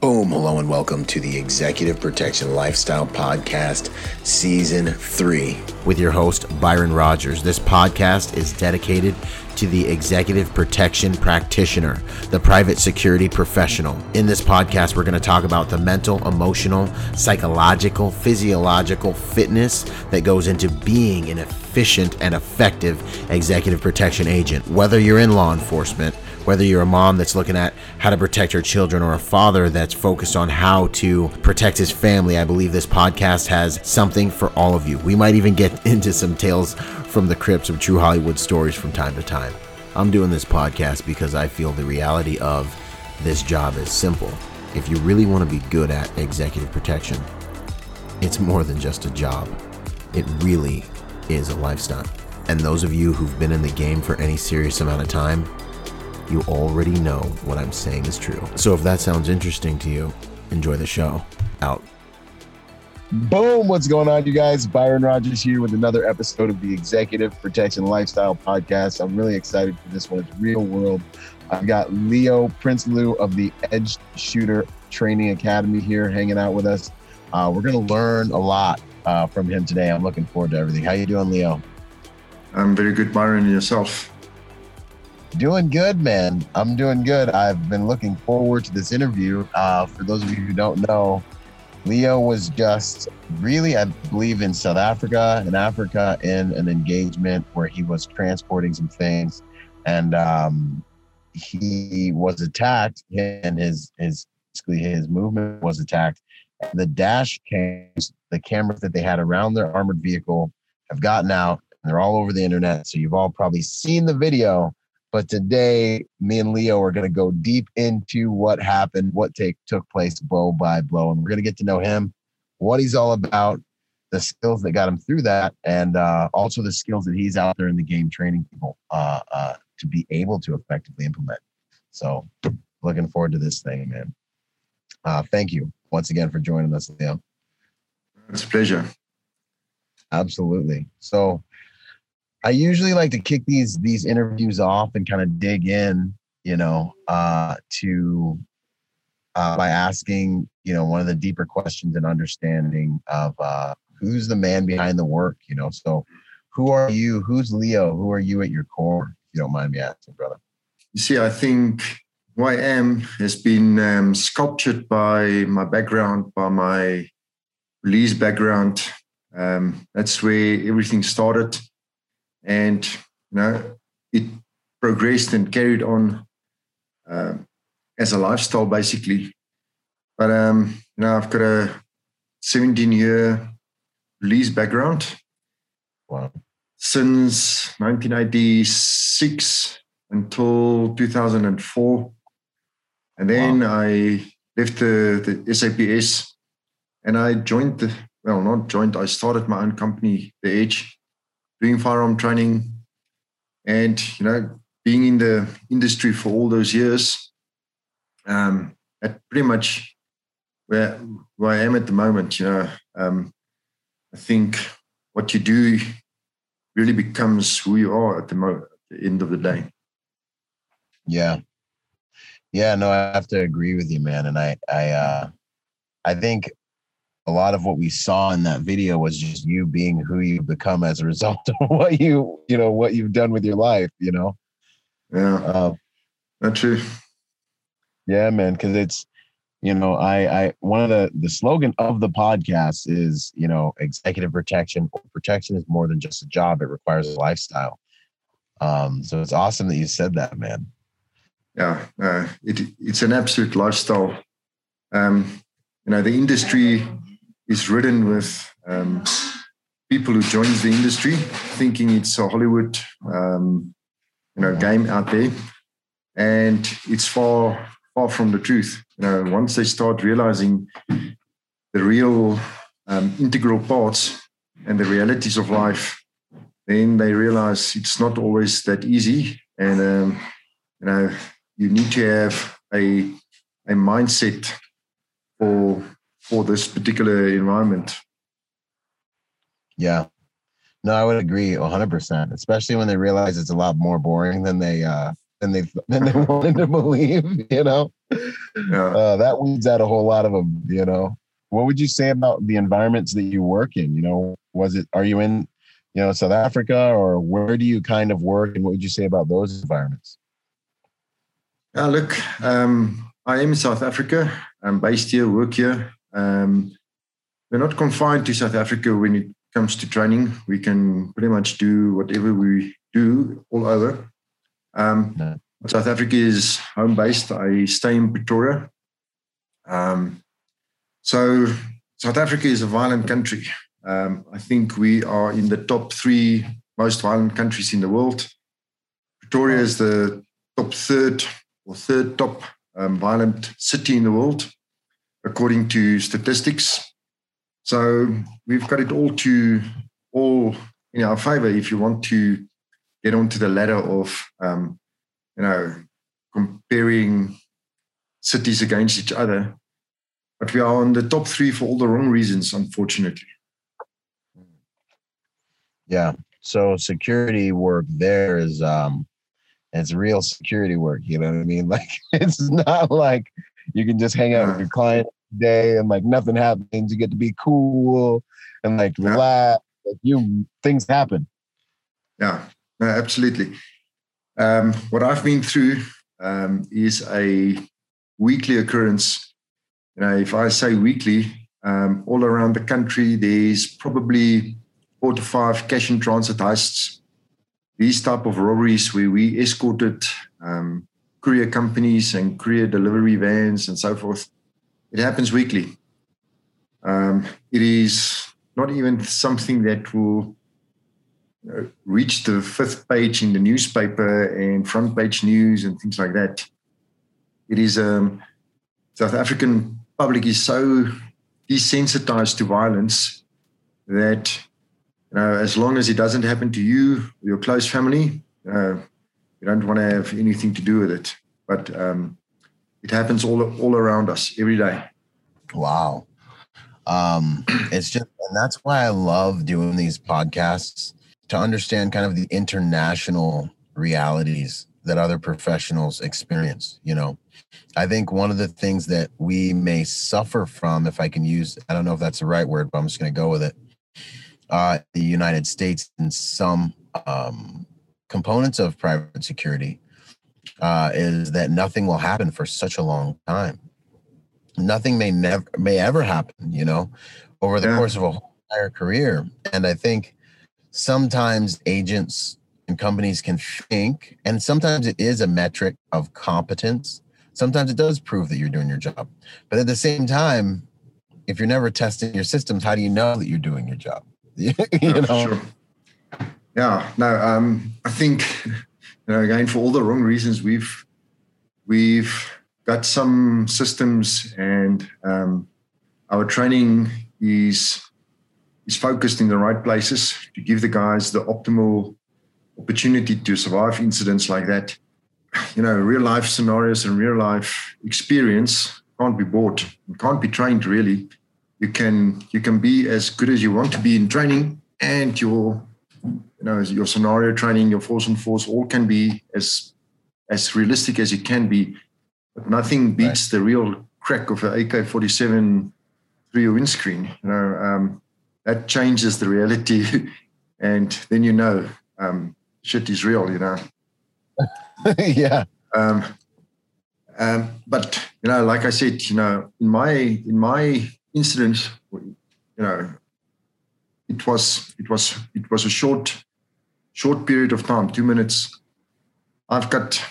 Boom, hello, and welcome to the Executive Protection Lifestyle Podcast, Season 3. With your host, Byron Rogers. This podcast is dedicated to the executive protection practitioner, the private security professional. In this podcast, we're going to talk about the mental, emotional, psychological, physiological fitness that goes into being an efficient and effective executive protection agent. Whether you're in law enforcement, whether you're a mom that's looking at how to protect her children or a father that's focused on how to protect his family, I believe this podcast has something for all of you. We might even get into some tales from the crypts of true Hollywood stories from time to time. I'm doing this podcast because I feel the reality of this job is simple. If you really want to be good at executive protection, it's more than just a job. It really is a lifestyle. And those of you who've been in the game for any serious amount of time, you already know what I'm saying is true. So if that sounds interesting to you, enjoy the show. Out. Boom! What's going on, you guys? Byron Rogers here with another episode of the Executive Protection Lifestyle Podcast. I'm really excited for this one. It's real world. I've got Leo Prinsloo of the Edge Shooter Training Academy here hanging out with us. Uh, we're going to learn a lot uh, from him today. I'm looking forward to everything. How you doing, Leo? I'm very good, Byron. Yourself? Doing good, man. I'm doing good. I've been looking forward to this interview. Uh, for those of you who don't know, Leo was just really, I believe, in South Africa, in Africa, in an engagement where he was transporting some things, and um, he was attacked, and his his basically his movement was attacked. The dash cams, the cameras that they had around their armored vehicle, have gotten out. And they're all over the internet, so you've all probably seen the video but today, me and Leo are going to go deep into what happened, what take took place blow by blow, and we're going to get to know him, what he's all about, the skills that got him through that, and uh, also the skills that he's out there in the game training people uh, uh, to be able to effectively implement. So, looking forward to this thing, man. Uh, thank you once again for joining us, Leo. It's a pleasure. Absolutely. So, I usually like to kick these these interviews off and kind of dig in, you know, uh, to uh, by asking, you know, one of the deeper questions and understanding of uh, who's the man behind the work, you know. So, who are you? Who's Leo? Who are you at your core? If you don't mind me asking, brother. You see, I think who I am has been um, sculptured by my background, by my police background. Um, that's where everything started and you know it progressed and carried on uh, as a lifestyle basically. But um you know i've got a 17 year police background. Wow. Since 1986 until 2004 and then wow. i left the, the saps and i joined the well not joined i started my own company the edge doing firearm training, and you know, being in the industry for all those years, um, at pretty much where where I am at the moment. You know, um, I think what you do really becomes who you are at the, at the end of the day. Yeah, yeah, no, I have to agree with you, man. And I, I, uh, I think a lot of what we saw in that video was just you being who you become as a result of what you you know what you've done with your life you know? Yeah. Uh, that's true. Yeah man because it's you know i i one of the the slogan of the podcast is you know executive protection protection is more than just a job it requires a lifestyle. Um so it's awesome that you said that man. Yeah uh, it it's an absolute lifestyle. Um you know the industry is ridden with um, people who joins the industry thinking it's a Hollywood, um, you know, game out there, and it's far far from the truth. You know, once they start realizing the real um, integral parts and the realities of life, then they realize it's not always that easy, and um, you know, you need to have a a mindset for for this particular environment. Yeah. No, I would agree 100%, especially when they realize it's a lot more boring than they uh than they than they wanted to believe. You know, yeah. uh, that weeds out a whole lot of them. You know, what would you say about the environments that you work in? You know, was it are you in you know South Africa or where do you kind of work, and what would you say about those environments? Yeah, look, um, I am in South Africa. I'm based here, work here. Um, we're not confined to South Africa when it comes to training. We can pretty much do whatever we do all over. Um, no. South Africa is home based. I stay in Pretoria. Um, so South Africa is a violent country. Um, I think we are in the top three most violent countries in the world. Pretoria is the top third or third top um, violent city in the world, according to statistics. So we've got it all to all in our favor if you want to get onto the ladder of um, you know comparing cities against each other. But we are on the top three for all the wrong reasons, unfortunately. Yeah. So security work there is um it's real security work, you know what I mean? Like it's not like you can just hang out with your client day and like nothing happens. You get to be cool and like yeah. relax. Like you things happen. Yeah, no, absolutely. Um, what I've been through um, is a weekly occurrence. You know, if I say weekly, um, all around the country, there's probably four to five cash in transit heists. These type of robberies where we escorted um, courier companies and courier delivery vans and so forth it happens weekly. Um, it is not even something that will reach the fifth page in the newspaper and front page news and things like that. It is um, South African public is so desensitized to violence that you know as long as it doesn't happen to you or your close family, uh, you don't want to have anything to do with it. But um, it happens all all around us every day. Wow. Um, it's just, and that's why I love doing these podcasts to understand kind of the international realities that other professionals experience. You know, I think one of the things that we may suffer from, if I can use, I don't know if that's the right word, but I'm just going to go with it. Uh, the United States and some um, components of private security uh, is that nothing will happen for such a long time. Nothing may never may ever happen, you know, over the yeah. course of a whole entire career. And I think sometimes agents and companies can think, and sometimes it is a metric of competence. Sometimes it does prove that you're doing your job. But at the same time, if you're never testing your systems, how do you know that you're doing your job? you know? Sure. Yeah, no, um, I think you know, again, for all the wrong reasons, we've we've got some systems, and um, our training is is focused in the right places to give the guys the optimal opportunity to survive incidents like that. You know, real life scenarios and real life experience can't be bought and can't be trained really. You can you can be as good as you want to be in training and your you know, your scenario training, your force and force, all can be as as realistic as it can be. But nothing beats right. the real crack of an AK-47 through your windscreen. You know, um, that changes the reality, and then you know um, shit is real. You know. yeah. Um, um, but you know, like I said, you know, in my in my incident, you know, it was it was it was a short short period of time, two minutes. I've got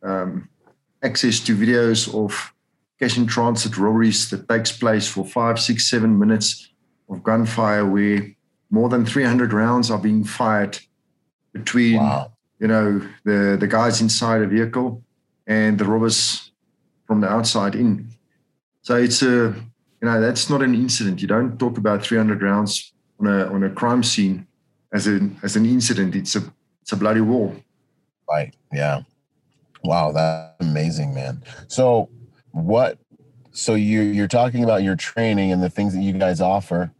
um, access to videos of cash in transit robberies that takes place for five, six, seven minutes of gunfire where more than 300 rounds are being fired between wow. you know the the guys inside a vehicle and the robbers from the outside in. So it's a you know that's not an incident. You don't talk about 300 rounds on a on a crime scene as an as an incident. It's a it's a bloody war. Right. Yeah. Wow, that's amazing, man. So what so you you're talking about your training and the things that you guys offer.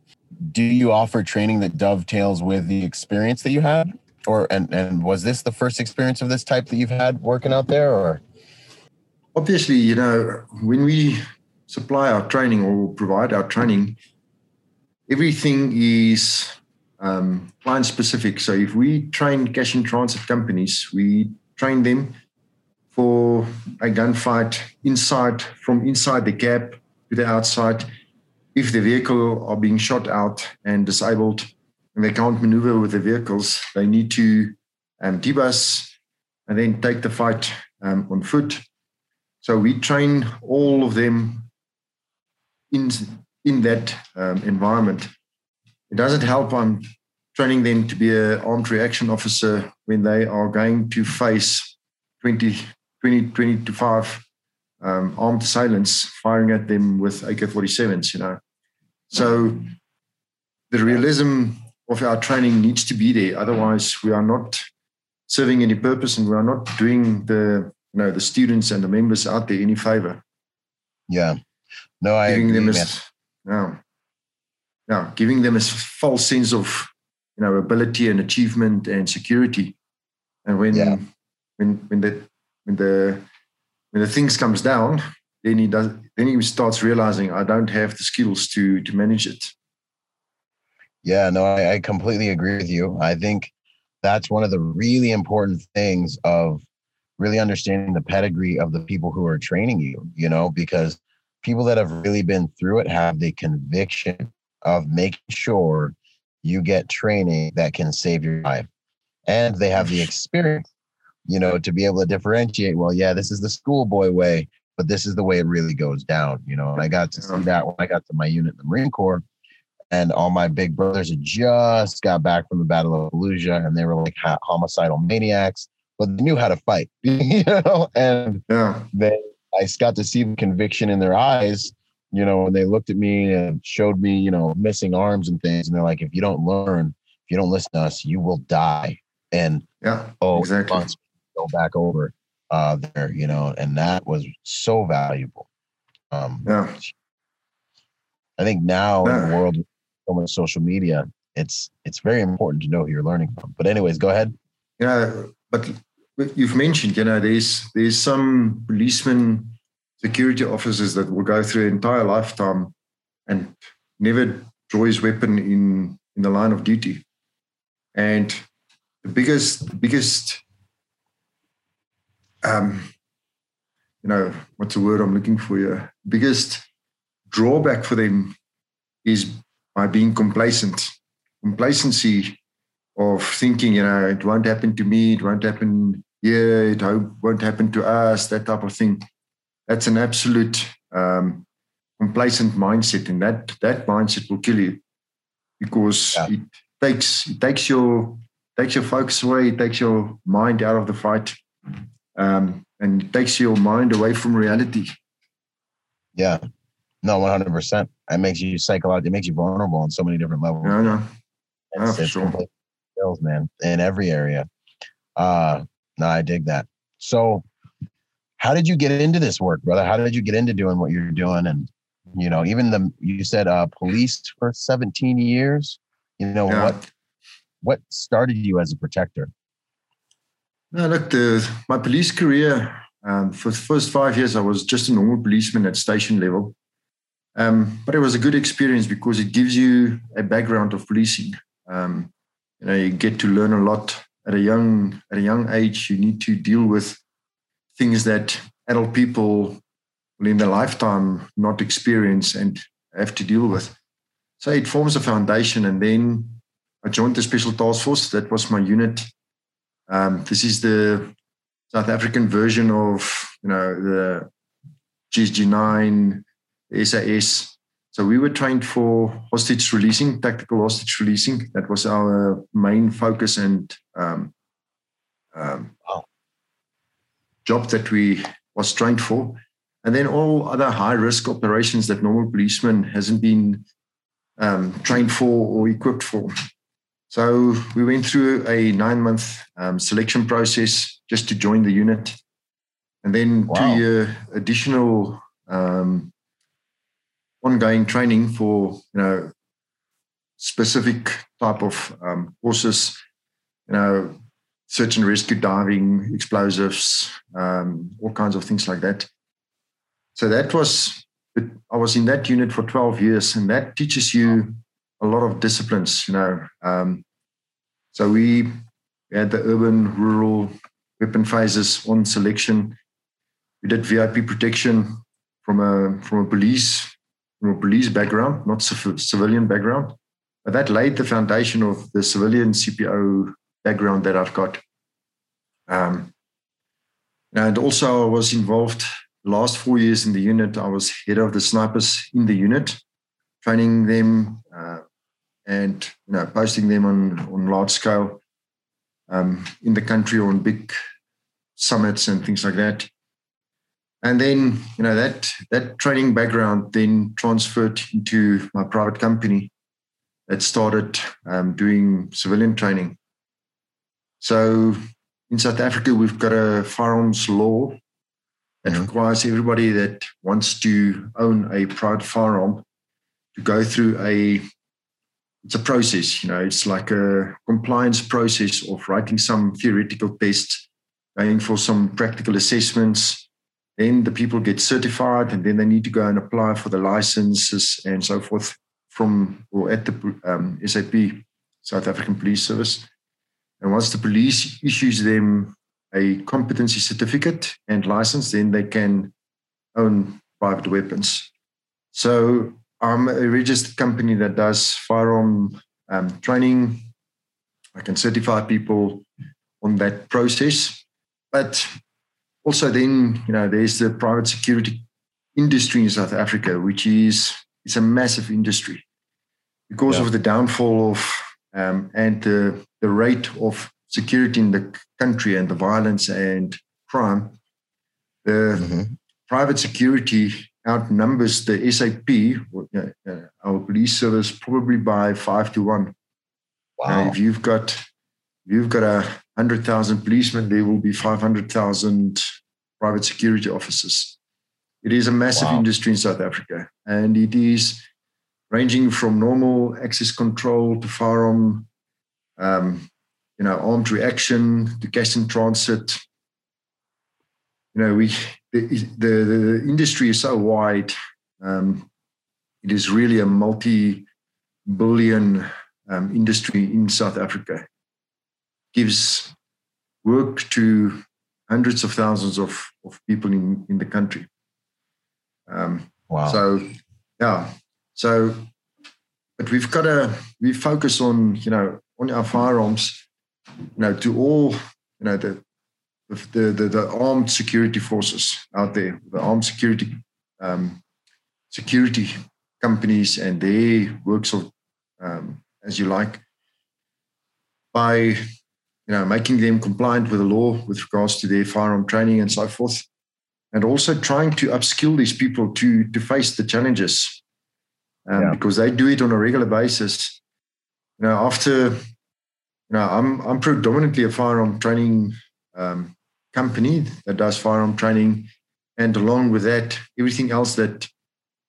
Do you offer training that dovetails with the experience that you had? or and and was this the first experience of this type that you've had working out there, or? Obviously, you know, when we supply our training or provide our training, everything is um, client specific. So if we train cash in transit companies, we train them for a gunfight inside, from inside the cab to the outside. If the vehicle are being shot out and disabled and they can't maneuver with the vehicles, they need to um, debus and then take the fight um, on foot. So we train all of them in in that um, environment. It doesn't help on training them to be an armed reaction officer when they are going to face 20, 20, 20 to 5 um, armed assailants firing at them with AK-47s, you know. So the realism of our training needs to be there. Otherwise, we are not serving any purpose and we are not doing the you know the students and the members out there any favor. Yeah. No, I giving agree, them a, no, no, giving them a false sense of you know ability and achievement and security. And when yeah. when when the when the when the things comes down, then he does then he starts realizing I don't have the skills to to manage it. Yeah, no, I, I completely agree with you. I think that's one of the really important things of really understanding the pedigree of the people who are training you, you know, because people that have really been through it have the conviction of making sure you get training that can save your life. And they have the experience, you know, to be able to differentiate, well, yeah, this is the schoolboy way, but this is the way it really goes down, you know. And I got to see that when I got to my unit in the Marine Corps. And all my big brothers had just got back from the Battle of Fallujah and they were like homicidal maniacs, but they knew how to fight, you know. And yeah. they I got to see the conviction in their eyes, you know, when they looked at me and showed me, you know, missing arms and things. And they're like, if you don't learn, if you don't listen to us, you will die. And yeah, oh, exactly. Go back over uh, there, you know, and that was so valuable. Um, yeah. I think now yeah. in the world, so much social media, it's it's very important to know who you're learning from. But anyways, go ahead. Yeah, but you've mentioned, you know, there's there's some policemen, security officers that will go through an entire lifetime and never draw his weapon in in the line of duty. And the biggest the biggest um you know what's the word I'm looking for here? Biggest drawback for them is by being complacent. Complacency of thinking, you know, it won't happen to me, it won't happen yeah, it won't happen to us, that type of thing. That's an absolute um, complacent mindset, and that that mindset will kill you because yeah. it takes it takes your takes your focus away, it takes your mind out of the fight, um, and it takes your mind away from reality. Yeah, no, one hundred percent. It makes you psychological. It makes you vulnerable on so many different levels. Yeah, I know. It's, oh, sure. skills, man, in every area. Uh, no, I dig that. So, how did you get into this work, brother? How did you get into doing what you're doing? And you know, even the you said uh, police for 17 years. You know yeah. what? What started you as a protector? No, look, the, my police career um, for the first five years, I was just a normal policeman at station level. Um, but it was a good experience because it gives you a background of policing. Um, you know, you get to learn a lot at a young at a young age, you need to deal with things that adult people will in their lifetime not experience and have to deal with. So it forms a foundation, and then I joined the Special Task Force. That was my unit. Um, this is the South African version of you know the GSG9, the SAS. So we were trained for hostage releasing, tactical hostage releasing. That was our main focus and um, um, job that we was trained for. And then all other high risk operations that normal policeman hasn't been um, trained for or equipped for. So we went through a nine month um, selection process just to join the unit. And then wow. two year additional um, ongoing training for you know specific type of um, courses you know, search and rescue diving, explosives, um, all kinds of things like that. So that was, I was in that unit for 12 years, and that teaches you a lot of disciplines, you know. Um, so we had the urban, rural weapon phases on selection. We did VIP protection from a from a police from a police background, not civilian background. But that laid the foundation of the civilian CPO background that I've got. Um, and also, I was involved last four years in the unit. I was head of the snipers in the unit, training them uh, and you know posting them on on large scale um, in the country or on big summits and things like that. And then you know that that training background then transferred into my private company that started um, doing civilian training. So in South Africa, we've got a firearms law that mm-hmm. requires everybody that wants to own a private firearm to go through a it's a process you know it's like a compliance process of writing some theoretical tests going for some practical assessments then the people get certified and then they need to go and apply for the licenses and so forth from or at the um, sap south african police service and once the police issues them a competency certificate and license, then they can own private weapons. So I'm a registered company that does firearm um, training. I can certify people on that process. But also then, you know, there's the private security industry in South Africa, which is it's a massive industry because yeah. of the downfall of um, and the, the rate of security in the country and the violence and crime, the mm-hmm. private security outnumbers the SAP, uh, our police service, probably by five to one. Wow! if you've got if you've got a hundred thousand policemen, there will be five hundred thousand private security officers. It is a massive wow. industry in South Africa, and it is ranging from normal access control to firearm um, you know, armed reaction, the cash in transit. You know, we the the, the industry is so wide. Um, it is really a multi-billion um, industry in South Africa. Gives work to hundreds of thousands of, of people in, in the country. Um, wow. So, yeah. So, but we've got to we focus on you know on our firearms you know, to all, you know, the the, the, the armed security forces out there, the armed security um, security companies and their works of, um, as you like, by you know making them compliant with the law with regards to their firearm training and so forth, and also trying to upskill these people to to face the challenges, um, yeah. because they do it on a regular basis. You know, after you know, I'm I'm predominantly a firearm training um, company that does firearm training, and along with that, everything else that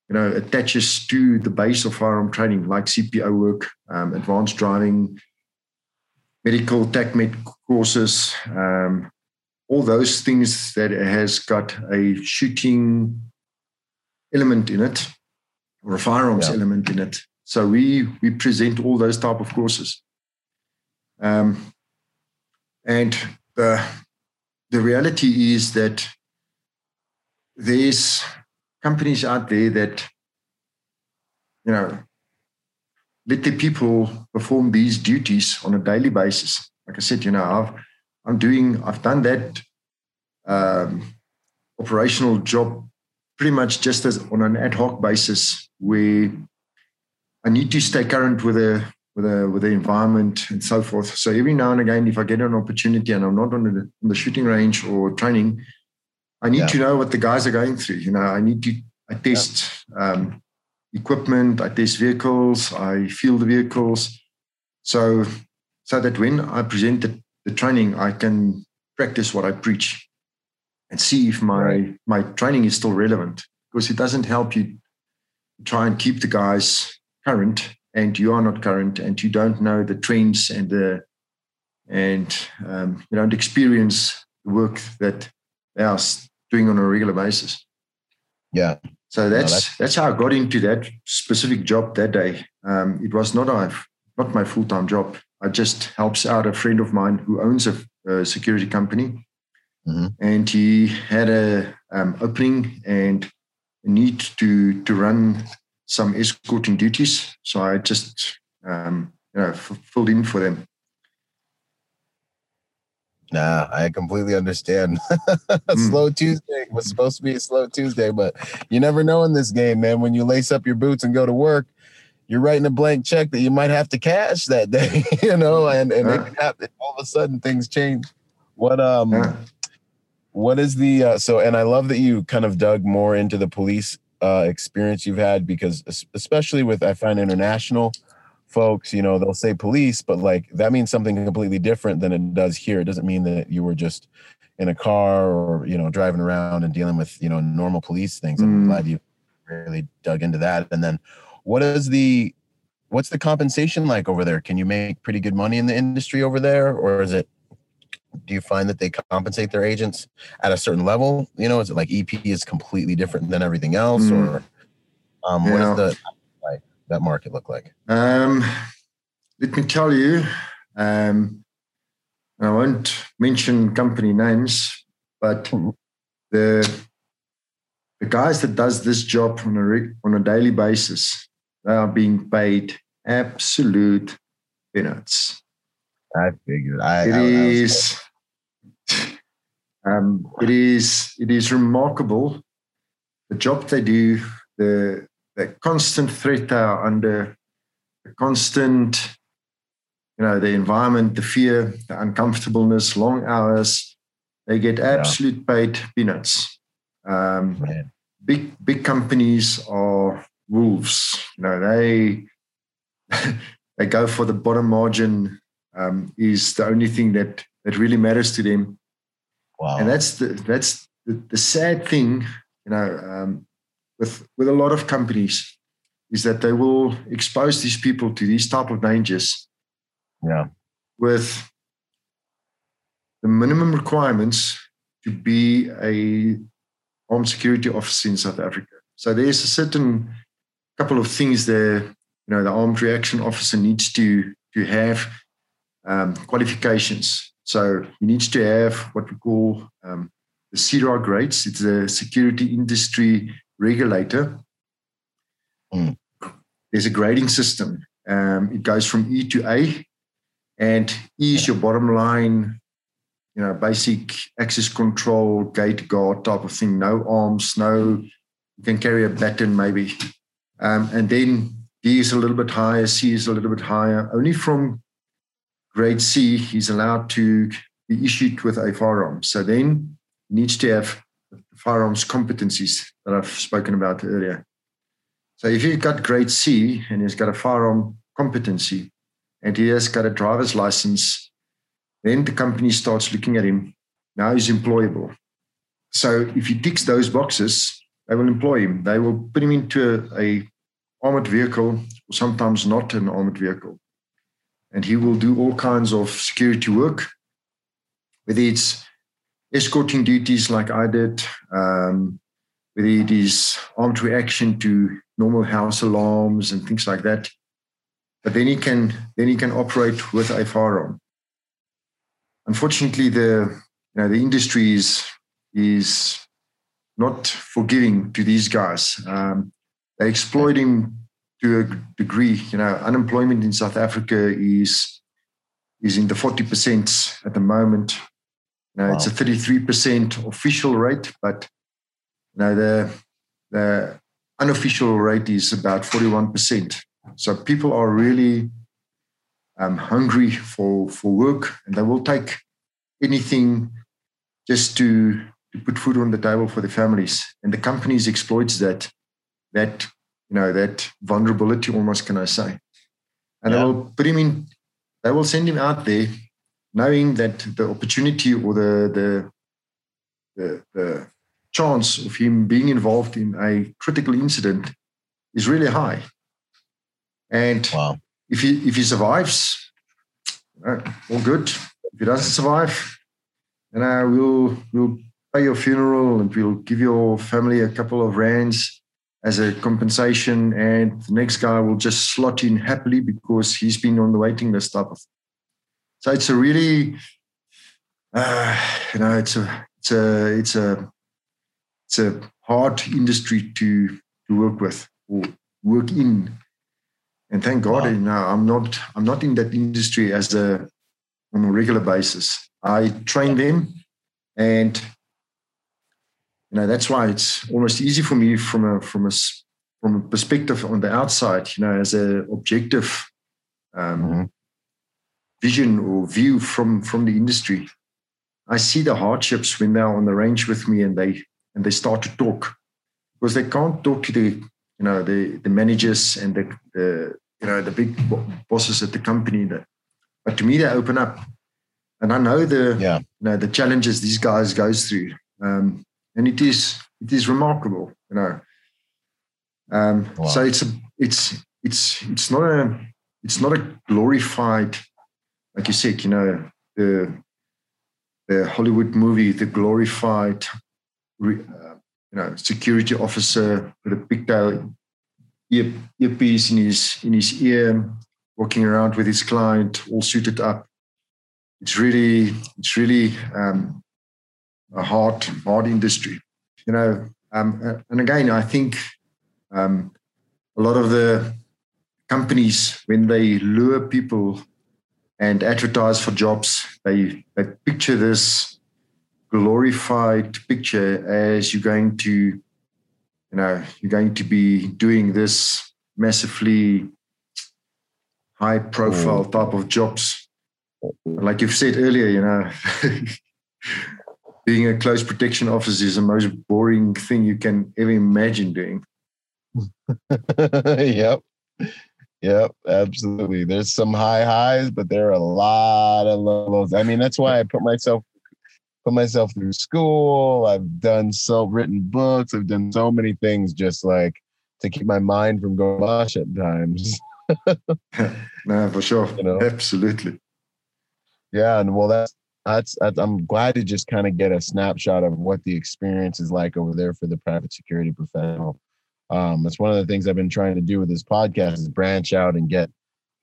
you know attaches to the base of firearm training, like CPO work, um, advanced driving, medical TACMED courses, um, all those things that has got a shooting element in it or a firearms yeah. element in it. So we we present all those type of courses. Um, and the, the reality is that there's companies out there that, you know, let the people perform these duties on a daily basis. Like I said, you know, I've, I'm doing, I've done that um, operational job pretty much just as on an ad hoc basis where I need to stay current with the with the with the environment and so forth. So every now and again, if I get an opportunity and I'm not on the, on the shooting range or training, I need yeah. to know what the guys are going through. You know, I need to I test yeah. um, equipment, I test vehicles, I feel the vehicles, so so that when I present the, the training, I can practice what I preach and see if my right. my training is still relevant. Because it doesn't help you try and keep the guys current and you are not current and you don't know the trends and the and um, you don't experience the work that they are doing on a regular basis. Yeah. So that's, no, that's, that's how I got into that specific job that day. Um, it was not a, not my full time job. I just helps out a friend of mine who owns a, a security company, mm-hmm. and he had a um, opening and a need to to run some escorting duties. So I just um, you know filled in for them. Nah, I completely understand. mm. slow Tuesday was supposed to be a slow Tuesday, but you never know in this game, man. When you lace up your boots and go to work, you're writing a blank check that you might have to cash that day, you know, and and yeah. happen, all of a sudden things change. What um, yeah. what is the uh, so? And I love that you kind of dug more into the police uh, experience you've had because especially with I find international folks, you know, they'll say police, but like that means something completely different than it does here. It doesn't mean that you were just in a car or, you know, driving around and dealing with, you know, normal police things. I'm mm. glad you really dug into that. And then what is the what's the compensation like over there? Can you make pretty good money in the industry over there? Or is it do you find that they compensate their agents at a certain level? You know, is it like EP is completely different than everything else, mm. or um, yeah. what is the that market look like? Um, let me tell you, um, I won't mention company names, but mm-hmm. the the guys that does this job on a on a daily basis, they are being paid absolute peanuts. I figured. I, it I, is, um, it is. It is remarkable the job they do. The the constant threat they are under, the constant, you know, the environment, the fear, the uncomfortableness, long hours, they get absolute yeah. paid peanuts. Um, big big companies are wolves. You know, they they go for the bottom margin. Um, is the only thing that that really matters to them. Wow. And that's the that's the, the sad thing. You know, um, with with a lot of companies is that they will expose these people to these type of dangers yeah with the minimum requirements to be a armed security officer in south africa so there's a certain couple of things there you know the armed reaction officer needs to to have um, qualifications so you need to have what we call um, the CIRA grades. It's a security industry regulator, mm. there's a grading system. Um, it goes from E to A, and E is your bottom line, you know, basic access control, gate guard type of thing. No arms, no. You can carry a baton maybe, um, and then D is a little bit higher, C is a little bit higher. Only from grade C, he's allowed to be issued with a firearm. So then he needs to have firearms competencies that I've spoken about earlier. So if you've got grade C and he's got a firearm competency and he has got a driver's license, then the company starts looking at him. Now he's employable. So if he ticks those boxes, they will employ him. They will put him into a, a armored vehicle, or sometimes not an armored vehicle. And he will do all kinds of security work, whether it's escorting duties like I did, um, whether it is armed reaction to normal house alarms and things like that. But then he can then he can operate with a firearm. Unfortunately, the you know the industry is is not forgiving to these guys. Um, they exploit him to a degree. You know, unemployment in South Africa is is in the forty percent at the moment. You know, wow. it's a 33% official rate, but you know, the, the unofficial rate is about 41%. So people are really um, hungry for, for work and they will take anything just to, to put food on the table for the families. And the companies exploits that, that, you know, that vulnerability almost, can I say. And yeah. they will put him in, they will send him out there knowing that the opportunity or the, the, the, the chance of him being involved in a critical incident is really high. And wow. if he if he survives, uh, all good. if he doesn't survive, I will we'll pay your funeral and we'll give your family a couple of rands as a compensation, and the next guy will just slot in happily because he's been on the waiting list type of. So it's a really, uh, you know, it's a it's a it's a it's a hard industry to to work with or work in. And thank God, wow. you know, I'm not I'm not in that industry as a on a regular basis. I train them, and you know that's why it's almost easy for me from a from a from a perspective on the outside. You know, as a objective um, mm-hmm. vision or view from from the industry. I see the hardships when they're on the range with me and they and they start to talk because they can't talk to the you know the the managers and the, the you know the big bosses at the company that but to me they open up and I know the yeah. you know the challenges these guys goes through, um, and it is it is remarkable, you know. Um, wow. So it's a it's it's it's not a it's not a glorified, like you said, you know the the Hollywood movie, the glorified, uh, you know, security officer with a pigtail ear, earpiece in his in his ear, walking around with his client, all suited up it's really it's really um, a hard hard industry you know um, and again i think um, a lot of the companies when they lure people and advertise for jobs they they picture this glorified picture as you're going to you know you're going to be doing this massively high profile mm. type of jobs like you've said earlier, you know, being a close protection officer is the most boring thing you can ever imagine doing. yep. Yep, absolutely. There's some high highs, but there are a lot of lows. I mean, that's why I put myself put myself through school. I've done so written books. I've done so many things just like to keep my mind from going mush at times. no, for sure. You know? Absolutely. Yeah, and well, that's, that's that's I'm glad to just kind of get a snapshot of what the experience is like over there for the private security professional. Um, that's one of the things I've been trying to do with this podcast is branch out and get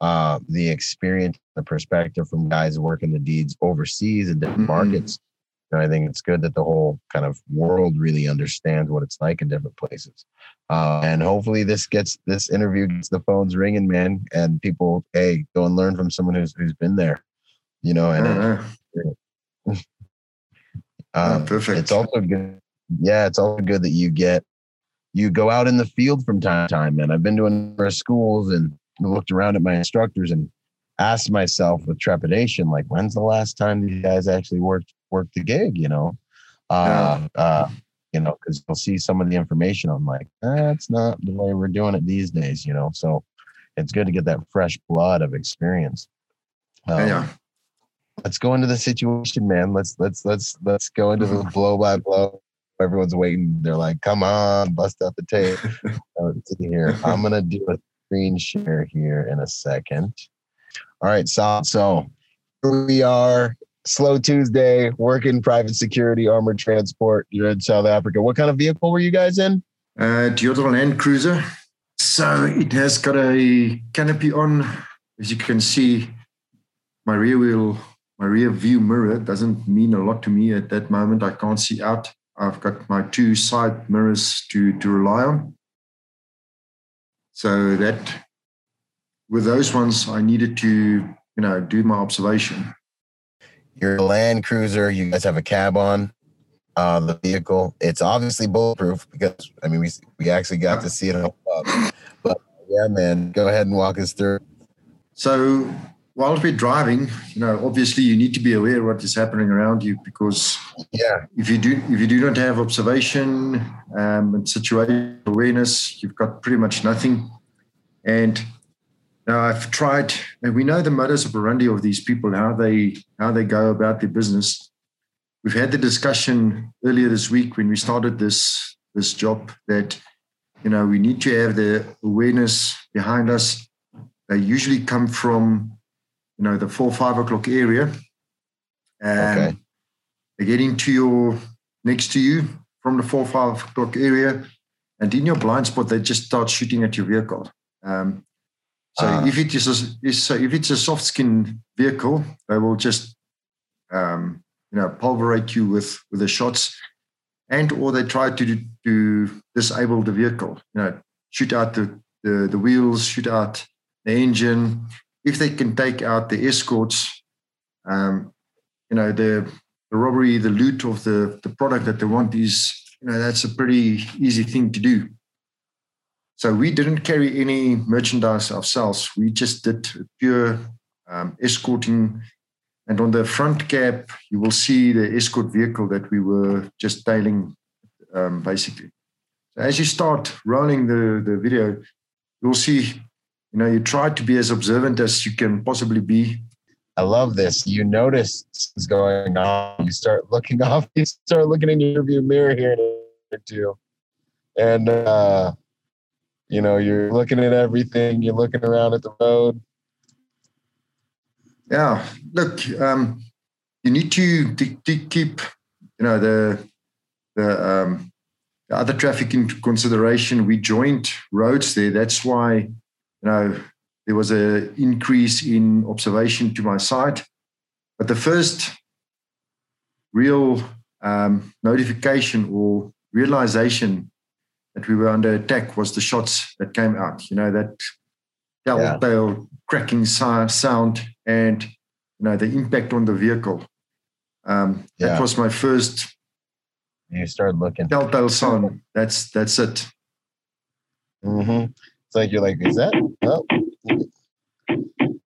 uh, the experience, the perspective from guys working the deeds overseas in different mm-hmm. markets. And I think it's good that the whole kind of world really understands what it's like in different places. Uh, and hopefully this gets this interview gets the phones ringing, man, and people, hey, go and learn from someone who's who's been there you know, and uh-huh. um, perfect. It's also good. Yeah, it's also good that you get you go out in the field from time to time. And I've been to a number of schools and looked around at my instructors and asked myself with trepidation, like, when's the last time these guys actually worked worked the gig? You know, uh, yeah. uh, you know, because you'll see some of the information. I'm like, that's not the way we're doing it these days. You know, so it's good to get that fresh blood of experience. Um, yeah let's go into the situation, man. Let's let's let's let's go into the blow by blow. Everyone's waiting. They're like, "Come on, bust out the tape." Let's here. I'm gonna do a screen share here in a second. All right, so so here we are. Slow Tuesday, working private security, armored transport. You're in South Africa. What kind of vehicle were you guys in? Uh, Toyota Land Cruiser. So it has got a canopy on. As you can see, my rear wheel my rear view mirror doesn't mean a lot to me at that moment. I can't see out. I've got my two side mirrors to, to rely on. So that with those ones, I needed to, you know, do my observation. You're a Land Cruiser. You guys have a cab on uh, the vehicle. It's obviously bulletproof because I mean we we actually got to see it up. But yeah, man, go ahead and walk us through. So while we're driving, you know, obviously you need to be aware of what is happening around you because yeah, if you do if you do not have observation um, and situation awareness, you've got pretty much nothing. And now I've tried, and we know the modus operandi of these people, how they how they go about their business. We've had the discussion earlier this week when we started this this job that you know we need to have the awareness behind us. They usually come from you know, the four, five o'clock area. And okay. they get into your next to you from the four five o'clock area, and in your blind spot, they just start shooting at your vehicle. Um, so uh, if it is a, is, so if it's a soft skin vehicle, they will just um, you know pulverate you with with the shots, and or they try to to disable the vehicle. You know, shoot out the the, the wheels, shoot out the engine. If they can take out the escorts, um, you know the the robbery, the loot of the the product that they want is you know that's a pretty easy thing to do. So we didn't carry any merchandise ourselves. We just did pure um, escorting. And on the front cap, you will see the escort vehicle that we were just tailing, um, basically. So as you start rolling the, the video, you'll see, you know, you try to be as observant as you can possibly be. I love this. You notice what's going on. You start looking off. You start looking in your view mirror here too, and uh, you know you're looking at everything. You're looking around at the road. Yeah, look, um, you need to, to, to keep, you know, the the um, the other traffic into consideration. We joined roads there. That's why, you know, there was an increase in observation to my side. But the first real um, notification or realization that we were under attack was the shots that came out. You know, that telltale yeah. cracking sound and, you know, the impact on the vehicle. Um, yeah. That was my first you start looking. Telltale sign. That's that's it. Mm-hmm. It's like you're like, is that? Oh.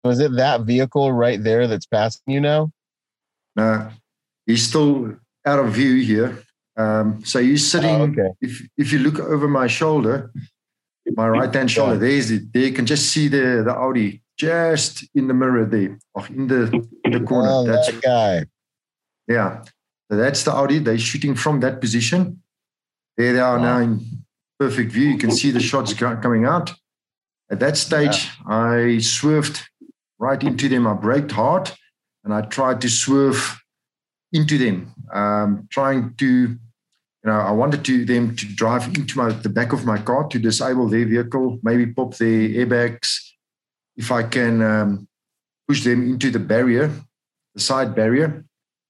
Was it that vehicle right there that's passing you now? No, he's still out of view here. Um, so he's sitting. Oh, okay. If if you look over my shoulder, my right hand shoulder, yeah. there's it. There you can just see the the Audi just in the mirror there, or in the in the corner. Oh, that's that guy. Yeah. So that's the Audi. They're shooting from that position. There they are wow. now in perfect view. You can see the shots coming out. At that stage, yeah. I swerved right into them. I braked hard and I tried to swerve into them, um, trying to, you know, I wanted to them to drive into my, the back of my car to disable their vehicle, maybe pop their airbags. If I can um, push them into the barrier, the side barrier,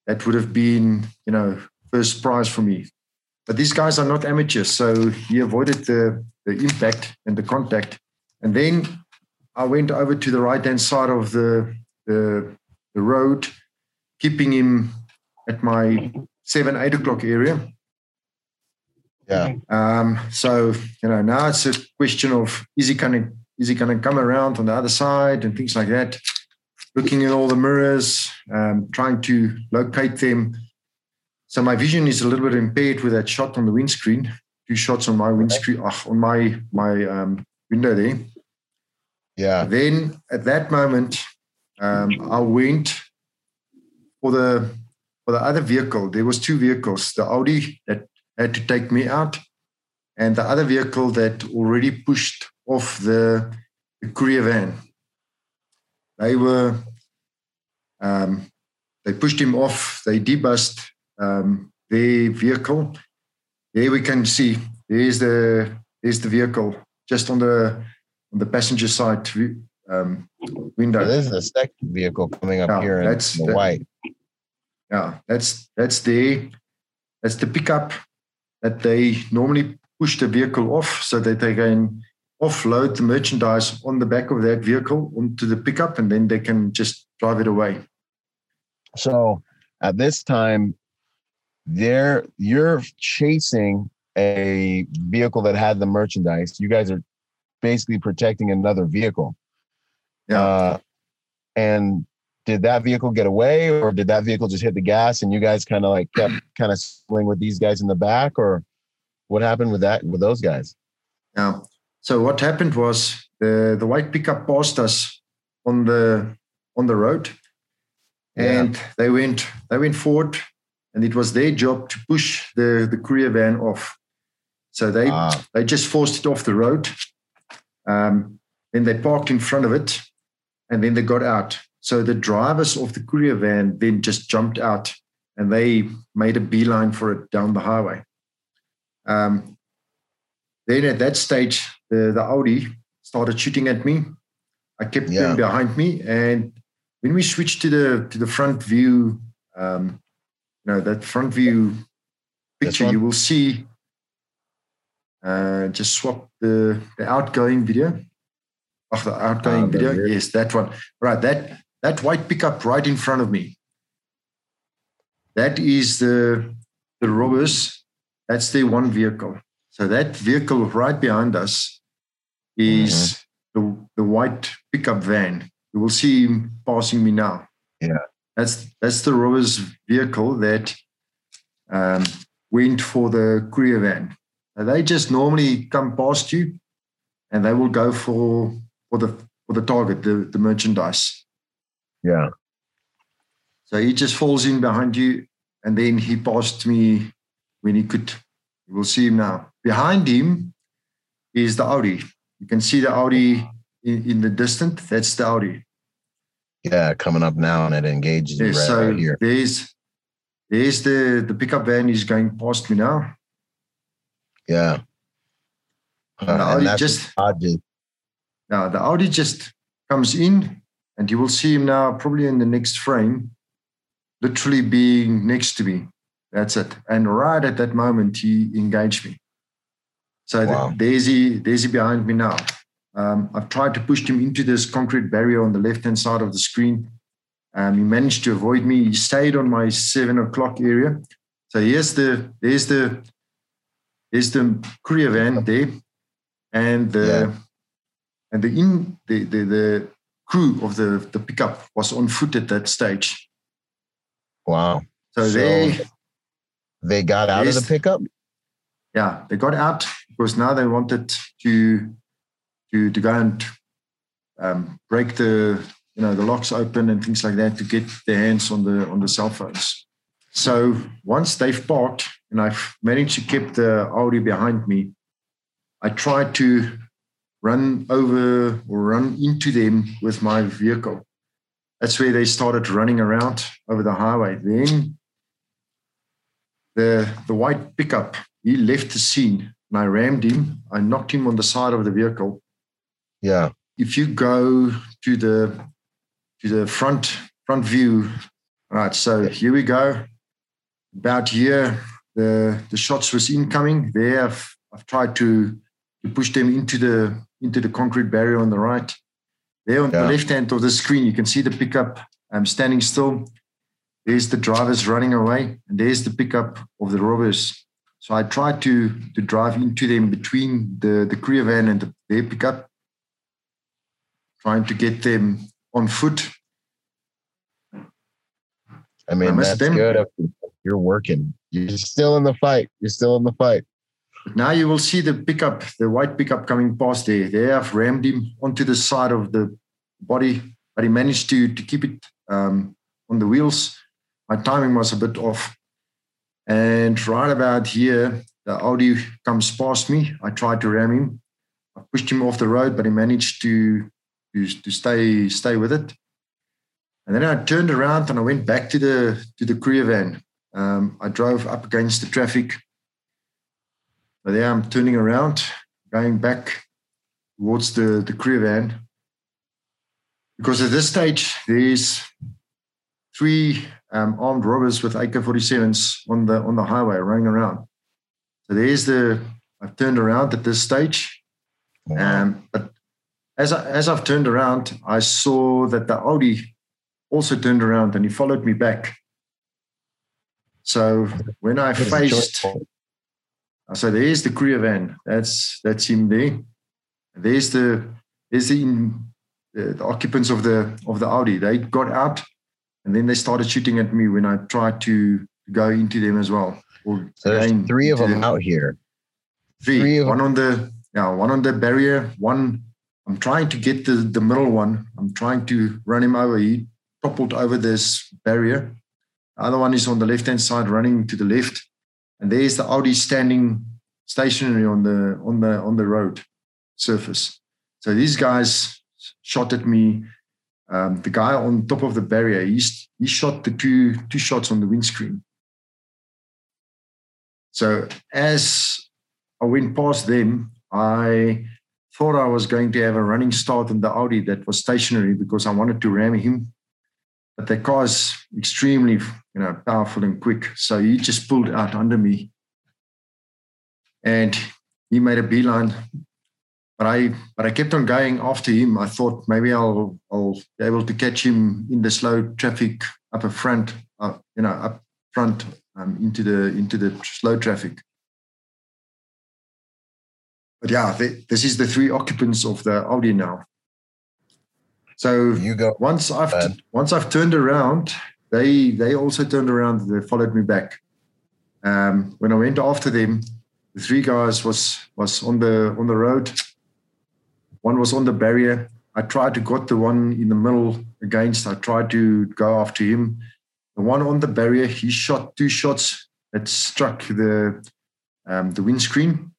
that would have been, you know, first prize for me. But these guys are not amateurs, so he avoided the, the impact and the contact. And then I went over to the right hand side of the, the, the road, keeping him at my seven, eight o'clock area. Yeah. Um, so, you know, now it's a question of is he gonna is he gonna come around on the other side and things like that looking in all the mirrors, um, trying to locate them. So my vision is a little bit impaired with that shot on the windscreen. Two shots on my windscreen, oh, on my my um, window there. Yeah. Then at that moment, um, I went for the for the other vehicle. There was two vehicles: the Audi that had to take me out, and the other vehicle that already pushed off the, the courier van they were um, they pushed him off. They debussed um, their vehicle. There we can see there's the there's the vehicle just on the on the passenger side um, window. There's a second vehicle coming up yeah, here that's in the, the white. Yeah, that's that's the that's the pickup that they normally push the vehicle off so that they can offload the merchandise on the back of that vehicle onto the pickup and then they can just drive it away. So at this time, there you're chasing a vehicle that had the merchandise. You guys are basically protecting another vehicle. Yeah. Uh, and did that vehicle get away or did that vehicle just hit the gas and you guys kind of like kept kind of swing with these guys in the back or what happened with that with those guys? Yeah. So what happened was the, the white pickup passed us on the on the road, and yeah. they went they went forward, and it was their job to push the the courier van off. So they ah. they just forced it off the road. Um, then they parked in front of it, and then they got out. so the drivers of the courier van then just jumped out and they made a beeline for it down the highway. Um, then at that stage, the, the Audi started shooting at me. I kept yeah. them behind me, and when we switched to the to the front view, um, you know that front view picture, you will see. Uh, just swap the the outgoing video. Oh, the outgoing oh, video. Yes, that one. Right, that that white pickup right in front of me. That is the the robbers. That's their one vehicle. So that vehicle right behind us is mm-hmm. the, the white pickup van. You will see him passing me now. Yeah. That's that's the robbers vehicle that um, went for the courier van. Now they just normally come past you and they will go for for the for the target, the, the merchandise. Yeah. So he just falls in behind you, and then he passed me when he could. You will see him now. Behind him is the Audi. You can see the Audi in, in the distance. That's the Audi. Yeah, coming up now, and it engages yeah, right, so right here. There's there's the the pickup van is going past me now. Yeah. Uh, the Audi just Audi. Now the Audi just comes in, and you will see him now probably in the next frame literally being next to me. That's it. And right at that moment, he engaged me. So wow. the, Daisy, Daisy behind me now. Um, I've tried to push him into this concrete barrier on the left-hand side of the screen. Um, he managed to avoid me. He stayed on my seven o'clock area. So here's the there's the there's the courier van there, and the yeah. and the in the, the the crew of the the pickup was on foot at that stage. Wow. So, so they they got out of the pickup. Yeah, they got out because now they wanted to to to go and um, break the you know the locks open and things like that to get their hands on the on the cell phones. So once they've parked and I've managed to keep the Audi behind me, I tried to run over or run into them with my vehicle that's where they started running around over the highway. Then the the white pickup, he left the scene and I rammed him. I knocked him on the side of the vehicle. Yeah. If you go to the to the front front view, all right. So here we go. About here, the the shots was incoming. There, I've, I've tried to to push them into the into the concrete barrier on the right. There on yeah. the left hand of the screen, you can see the pickup um, standing still. There's the drivers running away, and there's the pickup of the robbers. So I tried to to drive into them between the the courier van and the, their pickup, trying to get them on foot. I mean, I that's them. good. You're working. You're still in the fight. You're still in the fight. Now you will see the pickup, the white pickup coming past there. They have rammed him onto the side of the body, but he managed to, to keep it um, on the wheels. My timing was a bit off. And right about here, the Audi comes past me. I tried to ram him. I pushed him off the road, but he managed to, to, to stay, stay with it. And then I turned around and I went back to the to the courier van. Um, I drove up against the traffic but there I'm turning around, going back towards the, the courier van. Because at this stage, there's three um, armed robbers with AK-47s on the on the highway running around. So there's the I've turned around at this stage. Um, but as I, as I've turned around, I saw that the Audi also turned around and he followed me back. So when I faced so there's the courier van. That's that's him there. There's the there's the, the, the occupants of the of the Audi. They got out, and then they started shooting at me when I tried to go into them as well. so there's three of them, them out here. Three. three one them. on the yeah, one on the barrier. One. I'm trying to get the the middle one. I'm trying to run him over. He toppled over this barrier. The other one is on the left hand side, running to the left and there's the Audi standing stationary on the on the on the road surface. So these guys shot at me um, the guy on top of the barrier, he's, he shot the two, two shots on the windscreen. So as I went past them, I thought I was going to have a running start in the Audi that was stationary because I wanted to ram him. But the car's extremely, you know, powerful and quick. So he just pulled out under me. And he made a beeline. But I but I kept on going after him. I thought maybe I'll I'll be able to catch him in the slow traffic up a front, uh, you know, up front um, into the into the slow traffic. But yeah, the, this is the three occupants of the Audi now. So You go. once I've Bad. once I've turned around, they they also turned around. They followed me back. Um, when I went after them, the three guys was was on the on the road. One was on the barrier. I tried to got the one in the middle against. I tried to go after him. The one on the barrier, he shot two shots that struck the um, the windscreen.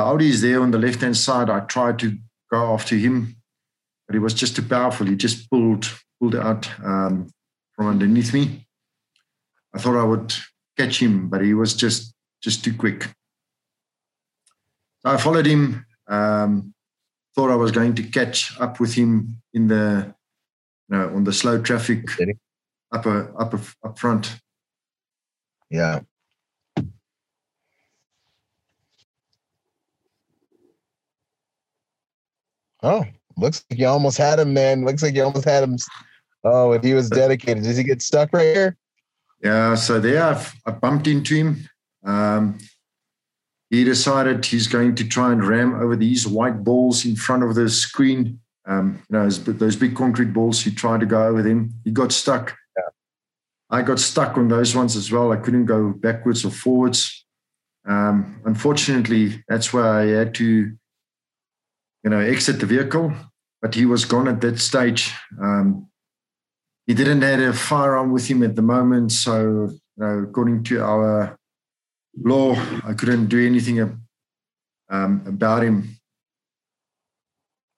The Audi is there on the left hand side. I tried to go after him, but he was just too powerful. He just pulled pulled out um, from underneath me. I thought I would catch him, but he was just just too quick. So I followed him. Um, thought I was going to catch up with him in the, you know, on the slow traffic up up up front. Yeah. Oh, looks like you almost had him, man. Looks like you almost had him. Oh, if he was dedicated, does he get stuck right here? Yeah, so there I've, I bumped into him. Um, he decided he's going to try and ram over these white balls in front of the screen. Um, you know, those, those big concrete balls. He tried to go over them. He got stuck. I got stuck on those ones as well. I couldn't go backwards or forwards. Um, unfortunately, that's why I had to, you know, exit the vehicle. But he was gone at that stage. Um, he didn't have a firearm with him at the moment, so you know, according to our law, I couldn't do anything um, about him.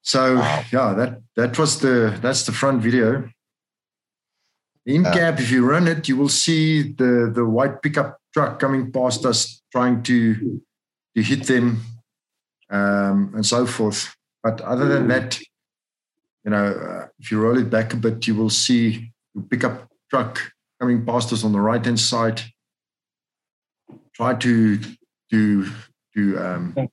So Wow. yeah, that that was the that's the front video. In Yeah. cab, if you run it, you will see the the white pickup truck coming past us, trying to to hit them, um, and so forth. But other than that, you know, uh, if you roll it back a bit, you will see pickup truck coming past us on the right hand side. Try to to to um,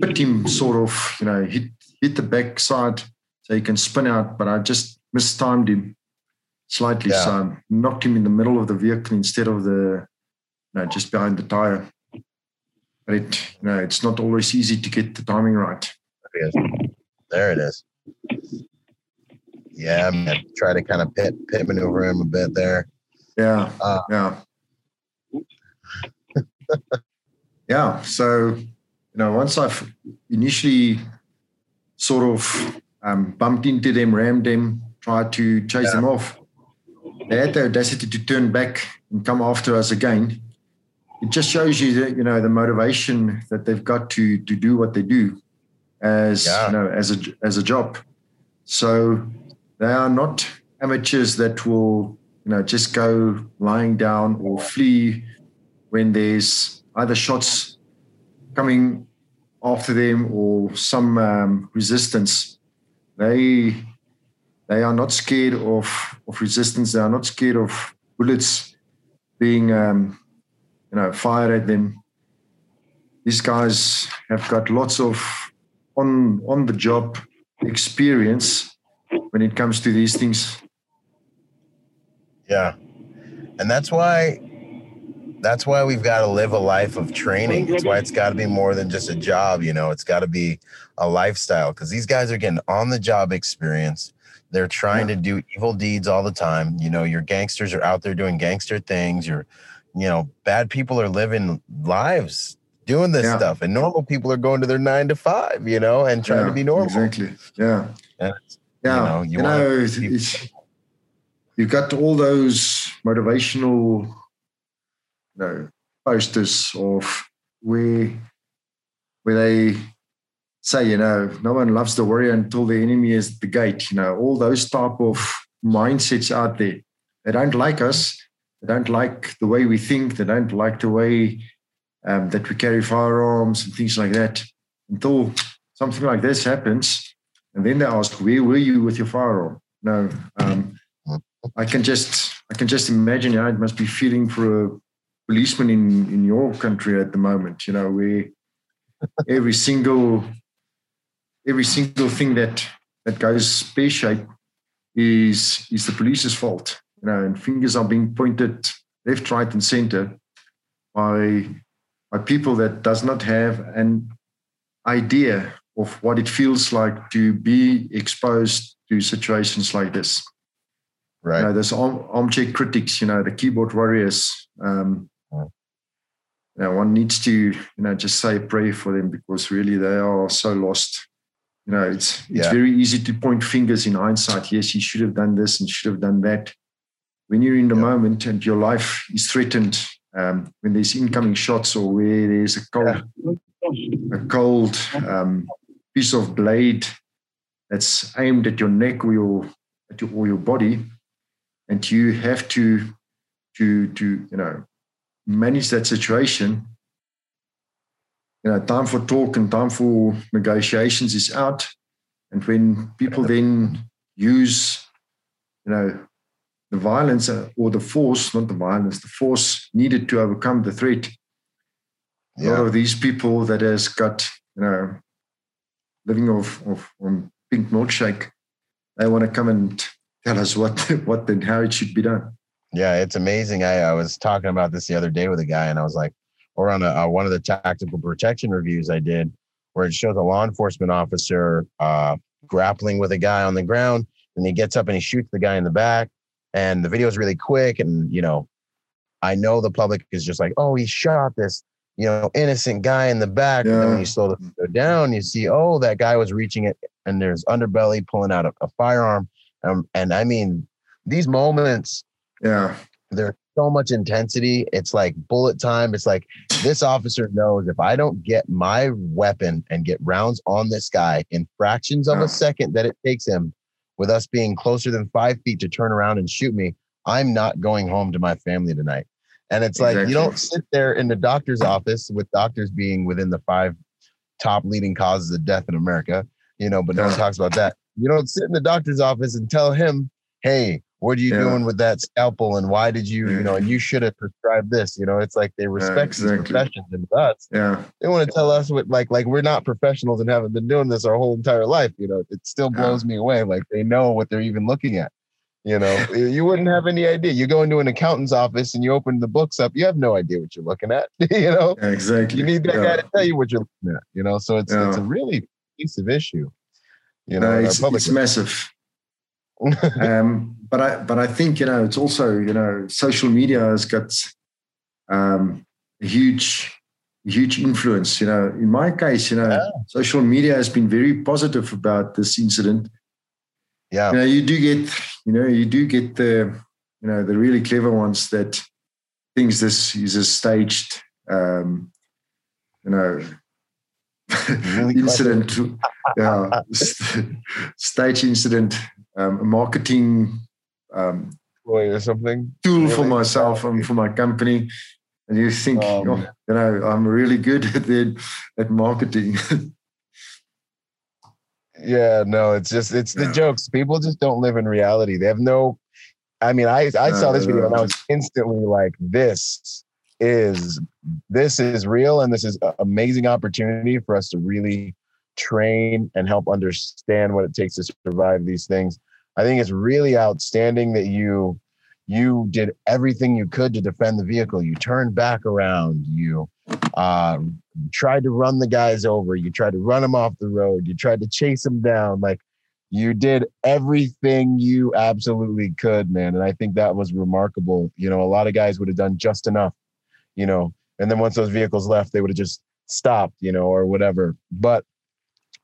put him sort of, you know, hit hit the back side so he can spin out. But I just mistimed him slightly, Yeah. so I knocked him in the middle of the vehicle instead of the, you know, just behind the tire. But it, you know, it's not always easy to get the timing right. There it is. There it is. Yeah, man. Try to kind of pit pit maneuver him a bit there. Yeah. Uh, yeah. yeah. So, you know, once I've initially sort of um, bumped into them, rammed them, tried to chase them off, they had the audacity to turn back and come after us again. It just shows you that, you know, the motivation that they've got to to do what they do as Yeah. you know, as a as a job. So they are not amateurs that will you know just go lying down or flee when there's either shots coming after them or some um, resistance they they are not scared of of resistance they are not scared of bullets being um, you know fired at them these guys have got lots of on on the job experience when it comes to these things Yeah. And that's why that's why we've got to live a life of training. That's why it's got to be more than just a job, you know. It's got to be a lifestyle cuz these guys are getting on the job experience. They're trying to do evil deeds all the time. You know, your gangsters are out there doing gangster things. Your you know, bad people are living lives doing this Yeah. stuff and normal people are going to their 9 to 5, you know, and trying to be normal. Exactly. Yeah. And, Yeah. know, you You, know, you've got all those motivational you know, posters of where where they say, you know, no one loves the warrior until the enemy is at the gate. You know, all those type of mindsets out there. They don't like us. Don't like the way we think. They don't like the way um, that we carry firearms and things like that. Until something like this happens, and then they ask, "Where were you with your firearm?" No, um, I can just I can just imagine how it must be feeling for a policeman in in your country at the moment. You know, where every single every single thing that that goes pear shaped is is the police's fault. You know, and fingers are being pointed left, right, and center by by people that does not have an idea of what it feels like to be exposed to situations like this. Right. You know, there's arm, armchair critics, you know, the keyboard warriors. Um, you know, one needs to, you know, just say a prayer for them because really they are so lost. You know, it's it's Yeah. very easy to point fingers in hindsight. Yes, he should have done this and should have done that. When you're in the Yeah. moment and your life is threatened, um, when there's incoming shots or where there's a cold, a cold um, piece of blade that's aimed at your neck or your at your, or your body, and you have to to to you know manage that situation. You know, time for talk and time for negotiations is out, and when people then use, you know, the violence or the force, not the violence, the force needed to overcome the threat. A lot of these people that has got, you know, living off of on pink milkshake, they want to come and tell us what what and how it should be done. Yeah, it's amazing. I, I was talking about this the other day with a guy, and I was like, or on a, uh, one of the tactical protection reviews I did, where it shows a law enforcement officer uh, grappling with a guy on the ground, and he gets up and he shoots the guy in the back, and the video is really quick, and you know, I know the public is just like, oh, he shot this, you know, innocent guy in the back. And then when you slow the video down, you see, oh, that guy was reaching it, and there's underbelly pulling out a, a firearm, um, and I mean, these moments Yeah, there's so much intensity. It's like bullet time. It's like this officer knows if I don't get my weapon and get rounds on this guy in fractions of Yeah. a second that it takes him, with us being closer than five feet to turn around and shoot me, I'm not going home to my family tonight. And it's like you don't sit there in the doctor's office with doctors being within the five top leading causes of death in America, you know, but no one talks about that. You don't sit in the doctor's office and tell him, hey, what are you Yeah. doing with that scalpel and why did you, you know, and you should have prescribed this, you know, it's like they respect these exactly. professions and us. yeah, They want to tell us what like like we're not professionals and haven't been doing this our whole entire life. You know, it still Yeah. blows me away. Like they know what they're even looking at. You know, you wouldn't have any idea. You go into an accountant's office and you open the books up, you have no idea what you're looking at. you know, yeah, exactly. you need that yeah. guy to tell you what you're looking at. You know, so it's it's a really piece of issue. You know, our it's, it's massive. Um, but I but I think you know it's also you know social media has got um, a huge huge influence. You know, in my case, you know, Yeah. social media has been very positive about this incident. yeah, You know, you do get you know you do get the you know the really clever ones that thinks this is a staged um, you know Really incident yeah st- stage incident um, a marketing um, or something. tool for myself and for my company and you think Um, oh, you know i'm really good at the, at marketing Yeah, no, it's just it's the Yeah. jokes. People just don't live in reality. They have no. I mean, I I saw this video and I was instantly like, this is this is real, and this is an amazing opportunity for us to really train and help understand what it takes to survive these things. I think it's really outstanding that you you did everything you could to defend the vehicle. You turned back around. You uh, tried to run the guys over. You tried to run them off the road. You tried to chase them down. Like you did everything you absolutely could, man. And I think that was remarkable. You know, a lot of guys would have done just enough, you know, and then once those vehicles left, they would have just stopped, you know, or whatever. But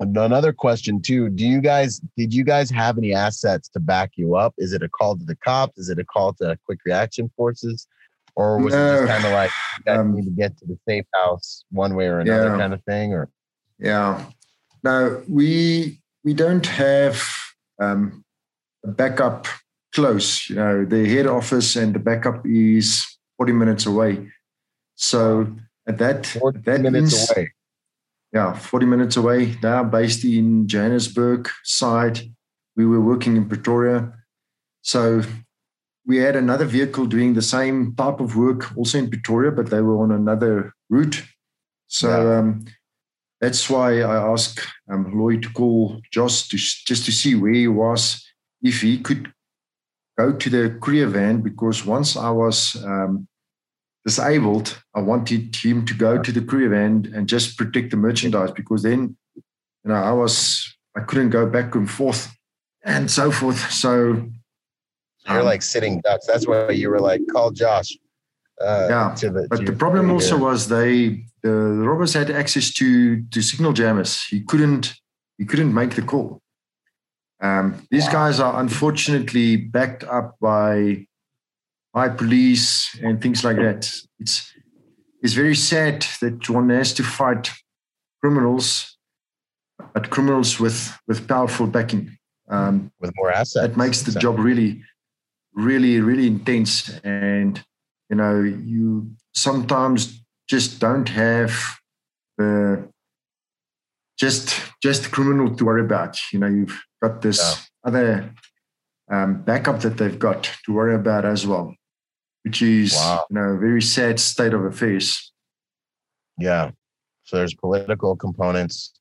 another question too do you guys did you guys have any assets to back you up is it a call to the cops is it a call to quick reaction forces or was it just kind of like you guys Um, need to get to the safe house one way or another yeah. kind of thing or yeah now we we don't have um, a backup close. You know, the head office and the backup is 40 minutes away. So at that, 40 that minutes ins- away. Yeah, 40 minutes away. They are based in Johannesburg side. We were working in Pretoria. So we had another vehicle doing the same type of work also in Pretoria, but they were on another route. So yeah. um, that's why I asked um, Lloyd to call Josh to, just to see where he was, if he could go to the courier van, because once I was um, disabled, I wanted him to go to the courier van and just protect the merchandise, because then, you know, I was I couldn't go back and forth and so forth. So you're um, like sitting ducks. That's why you were like, call Josh. Uh, yeah, the, but the problem also was they the, the robbers had access to to signal jammers. He couldn't he couldn't make the call. Um, these wow. guys are unfortunately backed up by by police and things like that. It's it's very sad that one has to fight criminals, but criminals with with powerful backing. Um, with more assets. That makes the job really really, really intense. And, you know, you sometimes just don't have the just just criminal to worry about. You know, you've got this yeah. other um, backup that they've got to worry about as well, which is wow. you know a very sad state of affairs. Yeah. So there's political components,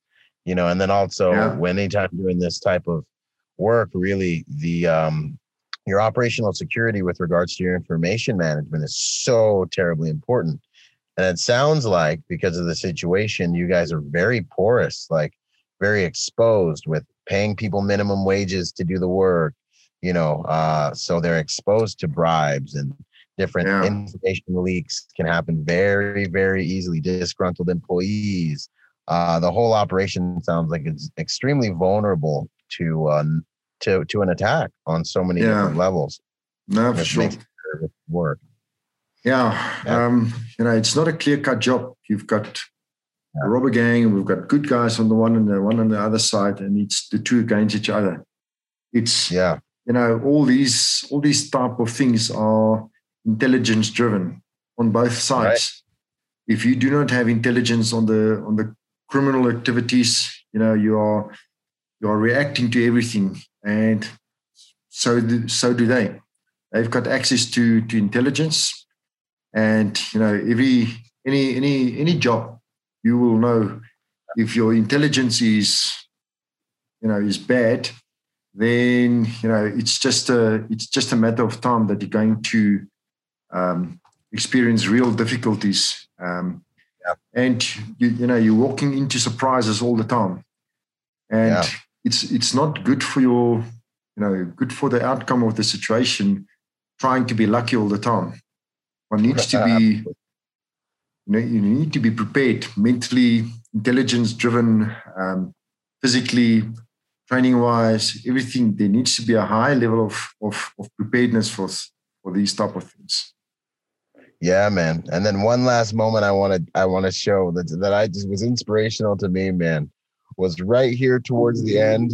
you know, and then also yeah. when anytime doing this type of work, really the um, your operational security with regards to your information management is so terribly important. And it sounds like because of the situation, you guys are very porous, like very exposed with paying people minimum wages to do the work, you know, uh, so they're exposed to bribes and different yeah. information leaks can happen very, very easily. Disgruntled employees. Uh, the whole operation sounds like it's extremely vulnerable to uh, to to an attack on so many yeah. different levels. No, for sure. Work. Yeah. yeah. Um, you know, it's not a clear cut job. You've got yeah. a robber gang, and we've got good guys on the one and the one on the other side, and it's the two against each other. It's yeah. You know, all these all these type of things are intelligence driven on both sides. Right. If you do not have intelligence on the on the criminal activities, you know, you are you are reacting to everything and so do, so do they. They've got access to to intelligence, and you know every any any any job you will know if your intelligence is you know is bad then you know it's just a it's just a matter of time that you're going to um, experience real difficulties um, yeah. and you, you know you're walking into surprises all the time. And yeah. it's it's not good for your you know good for the outcome of the situation trying to be lucky all the time. One needs to be you know you need to be prepared mentally intelligence driven um, physically training wise everything. There needs to be a high level of, of, of preparedness for for these type of things yeah man and then one last moment i want to i want to show that that i just was inspirational to me man was right here towards the end.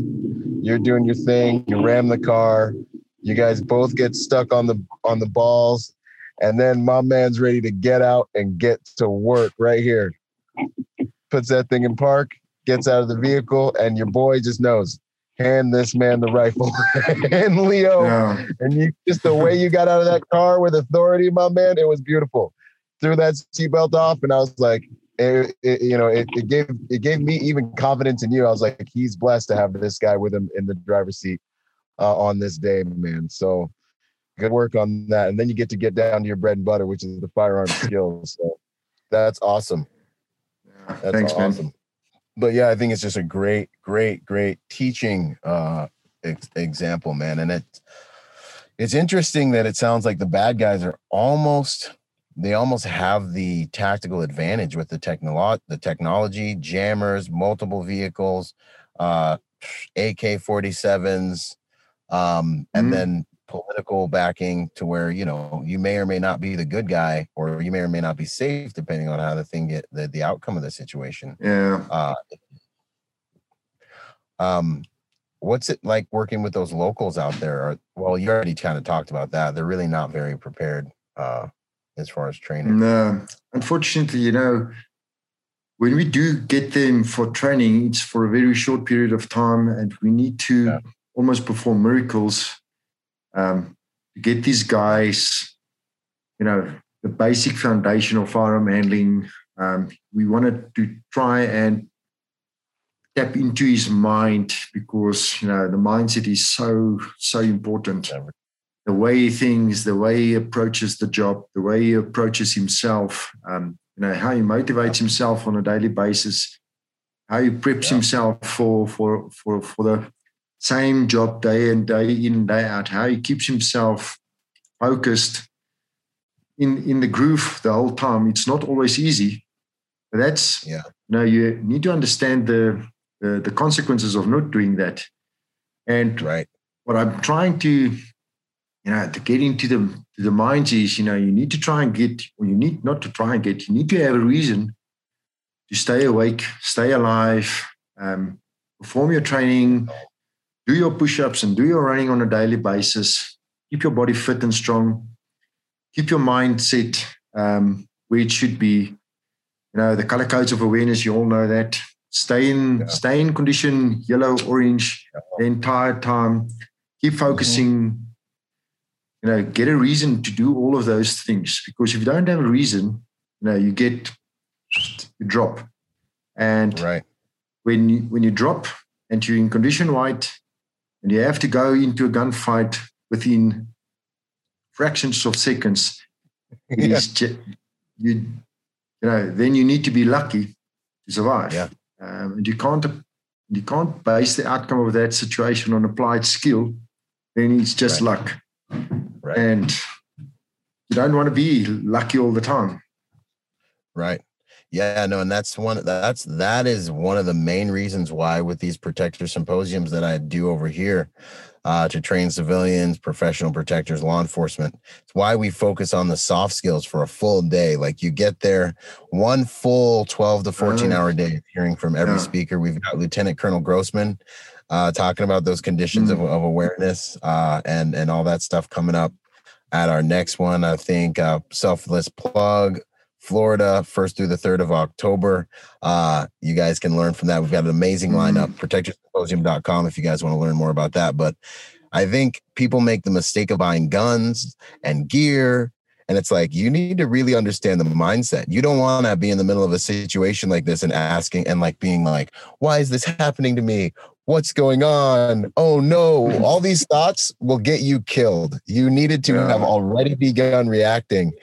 You're doing your thing, you ram the car, you guys both get stuck on the on the balls, and then my man's ready to get out and get to work right here. Puts that thing in park, gets out of the vehicle, and your boy just knows hand this man the rifle and Leo. Yeah. And you just the way you got out of that car with authority, my man, it was beautiful. Threw that seatbelt off, and I was like, it, it, you know, it, it gave it gave me even confidence in you. I was like, he's blessed to have this guy with him in the driver's seat uh, on this day, man. So good work on that. And then you get to get down to your bread and butter, which is the firearm skills. So that's awesome. That's thanks, awesome. Man. But yeah, I think it's just a great, great, great teaching uh, ex- example, man. And it it's interesting that it sounds like the bad guys are almost they almost have the tactical advantage with the technolo- the technology, jammers, multiple vehicles, uh, AK-47s, um, and mm-hmm. then political backing to where you know you may or may not be the good guy, or you may or may not be safe, depending on how the thing get the, the outcome of the situation. Yeah. Uh, Um, what's it like working with those locals out there? Or, well, you already kind of talked about that. They're really not very prepared uh, as far as training. No, unfortunately, you know, when we do get them for training, it's for a very short period of time, and we need to yeah. almost perform miracles um, to get these guys, you know, the basic foundation of firearm handling. Um, we wanted to try and tap into his mind because you know the mindset is so so important. The way he thinks, the way he approaches the job, the way he approaches himself. Um, you know how he motivates himself on a daily basis, how he preps yeah. himself for for for for the same job day and day in day out. How he keeps himself focused in in the groove the whole time. It's not always easy, but that's yeah. You know, you need to understand the the, the consequences of not doing that. And right. what I'm trying to, you know, to get into the to the minds is, you know, you need to try and get, or you need not to try and get, you need to have a reason to stay awake, stay alive, um, perform your training, do your push-ups and do your running on a daily basis. Keep your body fit and strong. Keep your mindset um, where it should be. You know, the color codes of awareness, you all know that stay in yeah. stay in condition yellow orange yeah. the entire time keep focusing mm-hmm. you know get a reason to do all of those things because if you don't have a reason you know you get you drop and right when you when you drop and you're in condition white and you have to go into a gunfight within fractions of seconds yeah. you you know then you need to be lucky to survive yeah um, and you can't you can't base the outcome of that situation on applied skill. Then it's just right. luck, right. and you don't want to be lucky all the time. Right. Yeah, no, and that's one that's that is one of the main reasons why with these protector symposiums that I do over here, uh, to train civilians, professional protectors, law enforcement. It's why we focus on the soft skills for a full day. Like you get there one full 12 to 14 hour day hearing from every yeah. speaker. We've got Lieutenant Colonel Grossman uh, talking about those conditions mm-hmm. of, of, awareness uh, and, and all that stuff coming up at our next one. I think uh, selfless plug. Florida, first through the third of October. Uh, you guys can learn from that. We've got an amazing mm-hmm. lineup. ProtectorSymposium.com if you guys want to learn more about that. But I think people make the mistake of buying guns and gear. And it's like, you need to really understand the mindset. You don't want to be in the middle of a situation like this and asking and like being like, why is this happening to me? What's going on? Oh no. All these thoughts will get you killed. You needed to yeah. have already begun reacting.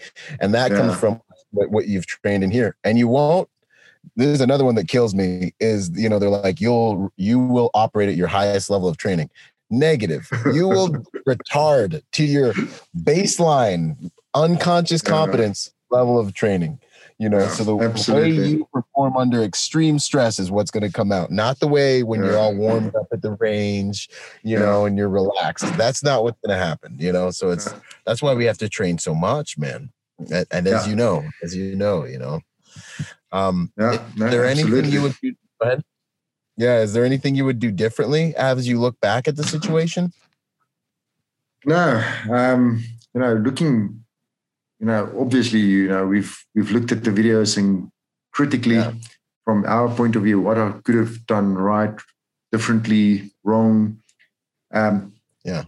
And that yeah. comes from what, what you've trained in here. And you won't this is another one that kills me is you know they're like you'll you will operate at your highest level of training. Negative. You will retard to your baseline unconscious competence yeah. level of training you know? Yeah, so the absolutely. way you perform under extreme stress is what's going to come out not the way when yeah. you're all warmed up at the range you know and you're relaxed. That's not what's going to happen you know? So it's that's why we have to train so much man and, and as yeah. you know, as you know, you know, um, yeah, is no, there absolutely. anything you would do? Go ahead. Yeah, is there anything you would do differently as you look back at the situation? No, um, you know, looking, you know, obviously, you know, we've we've looked at the videos and critically, yeah. from our point of view, what I could have done right, differently, wrong. Um, yeah,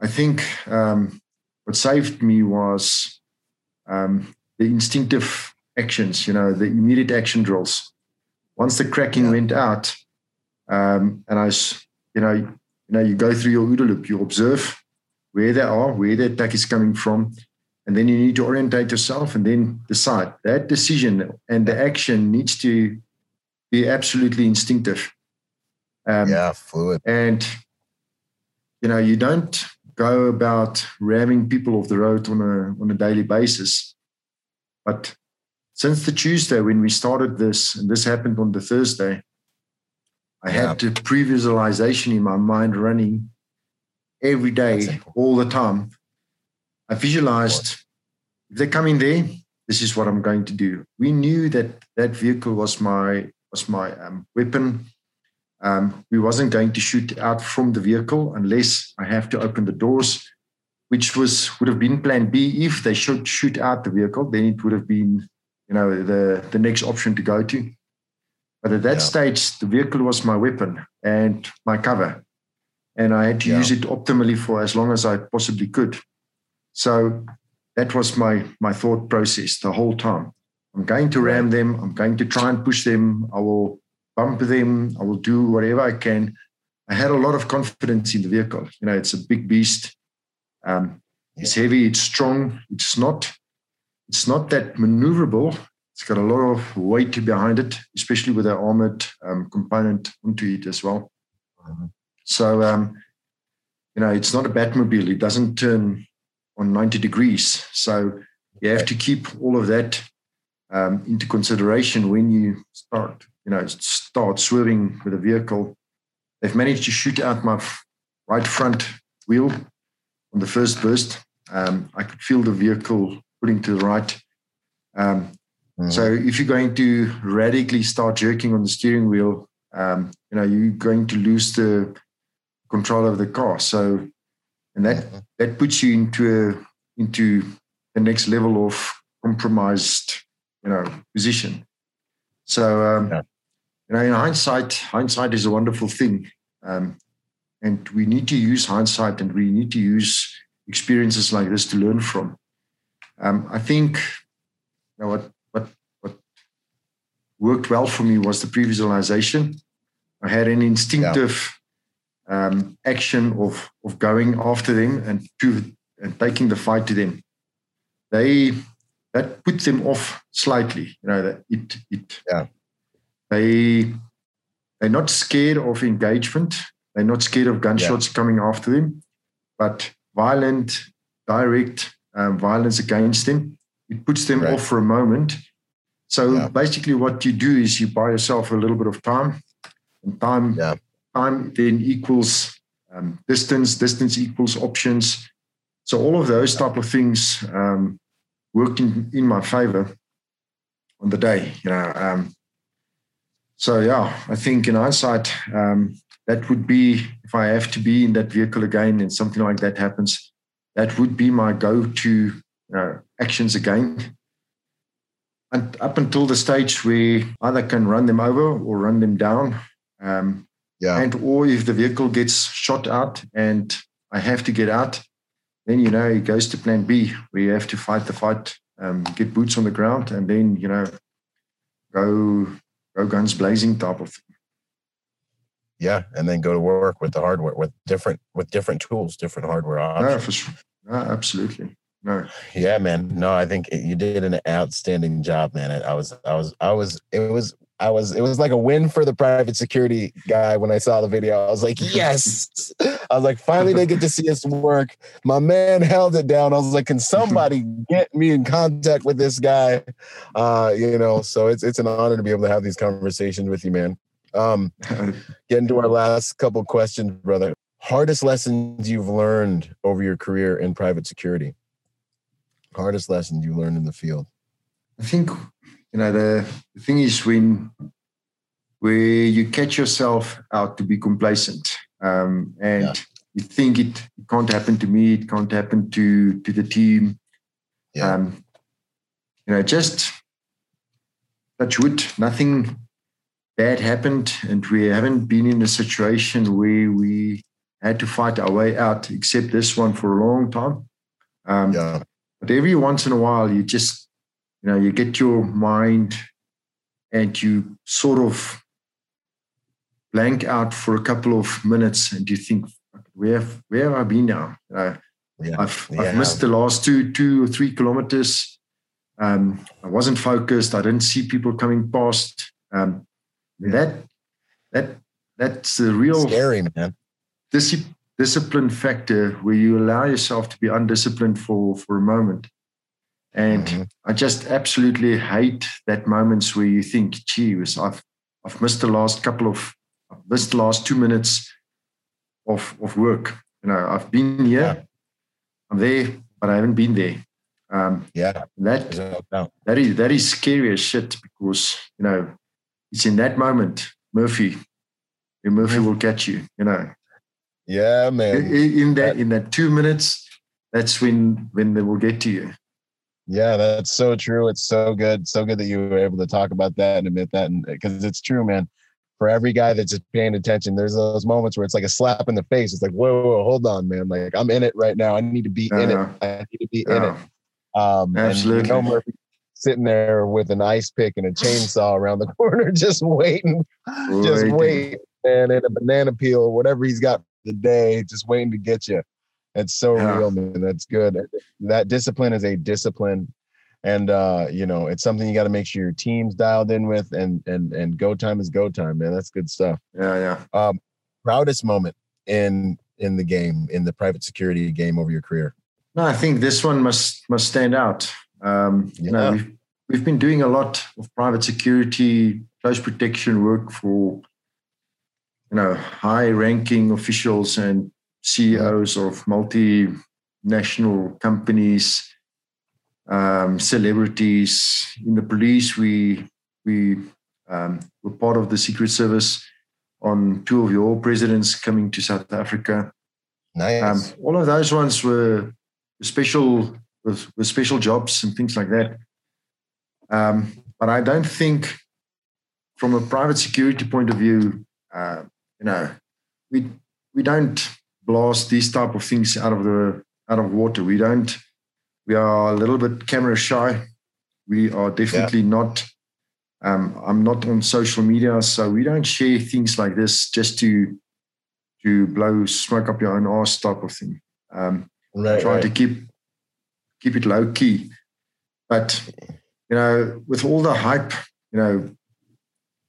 I think um, what saved me was um, the instinctive actions, you know, the immediate action drills. Once the cracking yeah. went out, um, and I was, you know, you know, you go through your OODA loop, you observe where they are, where the attack is coming from, and then you need to orientate yourself and then decide. That decision and the action needs to be absolutely instinctive. Um, yeah, fluid. And you know, you don't go about ramming people off the road on a on a daily basis. But since the Tuesday when we started this, and this happened on the Thursday, I yeah. had the pre-visualization in my mind running every day, all the time. I visualized if they come in there, this is what I'm going to do. We knew that that vehicle was my was my um, weapon. Um, we wasn't going to shoot out from the vehicle unless I have to open the doors, which was would have been Plan B. If they should shoot out the vehicle, then it would have been, you know, the the next option to go to. But at that yeah. stage, the vehicle was my weapon and my cover, and I had to yeah. use it optimally for as long as I possibly could. So that was my my thought process the whole time. I'm going to ram them. I'm going to try and push them. I will bump them. I will do whatever I can. I had a lot of confidence in the vehicle. You know, it's a big beast. Um, it's heavy. It's strong. It's not. It's not that maneuverable. It's got a lot of weight behind it, especially with the armored um, component onto it as well. Mm-hmm. So, um, you know, it's not a Batmobile. It doesn't turn on 90 degrees. So you have to keep all of that um, into consideration when you start, you know, start swerving with a vehicle. They've managed to shoot out my right front wheel on the first burst. Um, I could feel the vehicle putting to the right. Um, mm-hmm. So if you're going to radically start jerking on the steering wheel, um, you know, you're going to lose the control of the car. So, and that mm-hmm. that puts you into a, into the next level of compromised you know position. So um, yeah. You know, in hindsight, hindsight is a wonderful thing, um, and we need to use hindsight, and we need to use experiences like this to learn from. Um, I think you know, what what what worked well for me was the pre-visualization. I had an instinctive yeah. um, action of of going after them and to and taking the fight to them. They that puts them off slightly. You know that it it yeah. They they're not scared of engagement. They're not scared of gunshots yeah. coming after them, but violent, direct um, violence against them it puts them right. off for a moment. So yeah. basically, what you do is you buy yourself a little bit of time, and time yeah. time then equals um, distance. Distance equals options. So all of those type of things um, worked in, in my favor on the day, you know. Um, so yeah, I think in hindsight, um, that would be if I have to be in that vehicle again and something like that happens, that would be my go-to uh, actions again. And up until the stage where either can run them over or run them down. Um, yeah. And or if the vehicle gets shot out and I have to get out, then you know it goes to plan B, where you have to fight the fight, um, get boots on the ground, and then you know go go guns blazing type of thing. Yeah, and then go to work with the hardware with different with different tools, different hardware options. No, for sure. No, absolutely. No. Yeah, man. No, I think you did an outstanding job, man. I was, I was, I was. It was I was it was like a win for the private security guy when I saw the video. I was like, yes. I was like, finally they get to see us work. My man held it down. I was like, can somebody get me in contact with this guy? Uh, you know, so it's it's an honor to be able to have these conversations with you, man. Um, getting to our last couple questions, brother. Hardest lessons you've learned over your career in private security. Hardest lessons you learned in the field. I think you know the, the thing is when where you catch yourself out to be complacent um, and yeah. you think it, it, can't happen to me it can't happen to to the team yeah. um, you know just touch wood nothing bad happened and we haven't been in a situation where we had to fight our way out except this one for a long time um, yeah. but every once in a while you just you know you get your mind and you sort of blank out for a couple of minutes and you think where have, where have i been now uh, yeah. I've, yeah. I've missed the last two two or three kilometers um, i wasn't focused i didn't see people coming past um, yeah. that that that's the real scary man dis- discipline factor where you allow yourself to be undisciplined for for a moment and mm-hmm. I just absolutely hate that moments where you think, gee, I've I've missed the last couple of I've missed the last two minutes of of work. You know, I've been here, yeah. I'm there, but I haven't been there. Um, yeah, that that is that is scary as shit because you know it's in that moment, Murphy. Murphy will catch you. You know. Yeah, man. In that in that two minutes, that's when when they will get to you. Yeah, that's so true. It's so good, so good that you were able to talk about that and admit that, and because it's true, man. For every guy that's just paying attention, there's those moments where it's like a slap in the face. It's like, whoa, whoa, hold on, man. Like I'm in it right now. I need to be uh-huh. in it. Uh-huh. I need to be uh-huh. in it. Um, Absolutely. And, you know, Murphy sitting there with an ice pick and a chainsaw around the corner, just waiting, waiting. just waiting, and in a banana peel, whatever he's got for the day, just waiting to get you. It's so yeah. real, man. That's good. That discipline is a discipline. And uh, you know, it's something you got to make sure your team's dialed in with and and and go time is go time, man. That's good stuff. Yeah, yeah. Um, proudest moment in in the game, in the private security game over your career. No, I think this one must must stand out. Um, yeah. you know, we've, we've been doing a lot of private security, close protection work for you know high ranking officials and CEOs of multinational companies, um, celebrities. In the police, we we um, were part of the Secret Service on two of your presidents coming to South Africa. Nice. Um, all of those ones were special with, with special jobs and things like that. Um, but I don't think, from a private security point of view, uh, you know, we we don't blast these type of things out of the out of water. We don't. We are a little bit camera shy. We are definitely yeah. not. Um, I'm not on social media, so we don't share things like this just to to blow smoke up your own ass type of thing. Um, right, try right. to keep keep it low key, but you know, with all the hype, you know,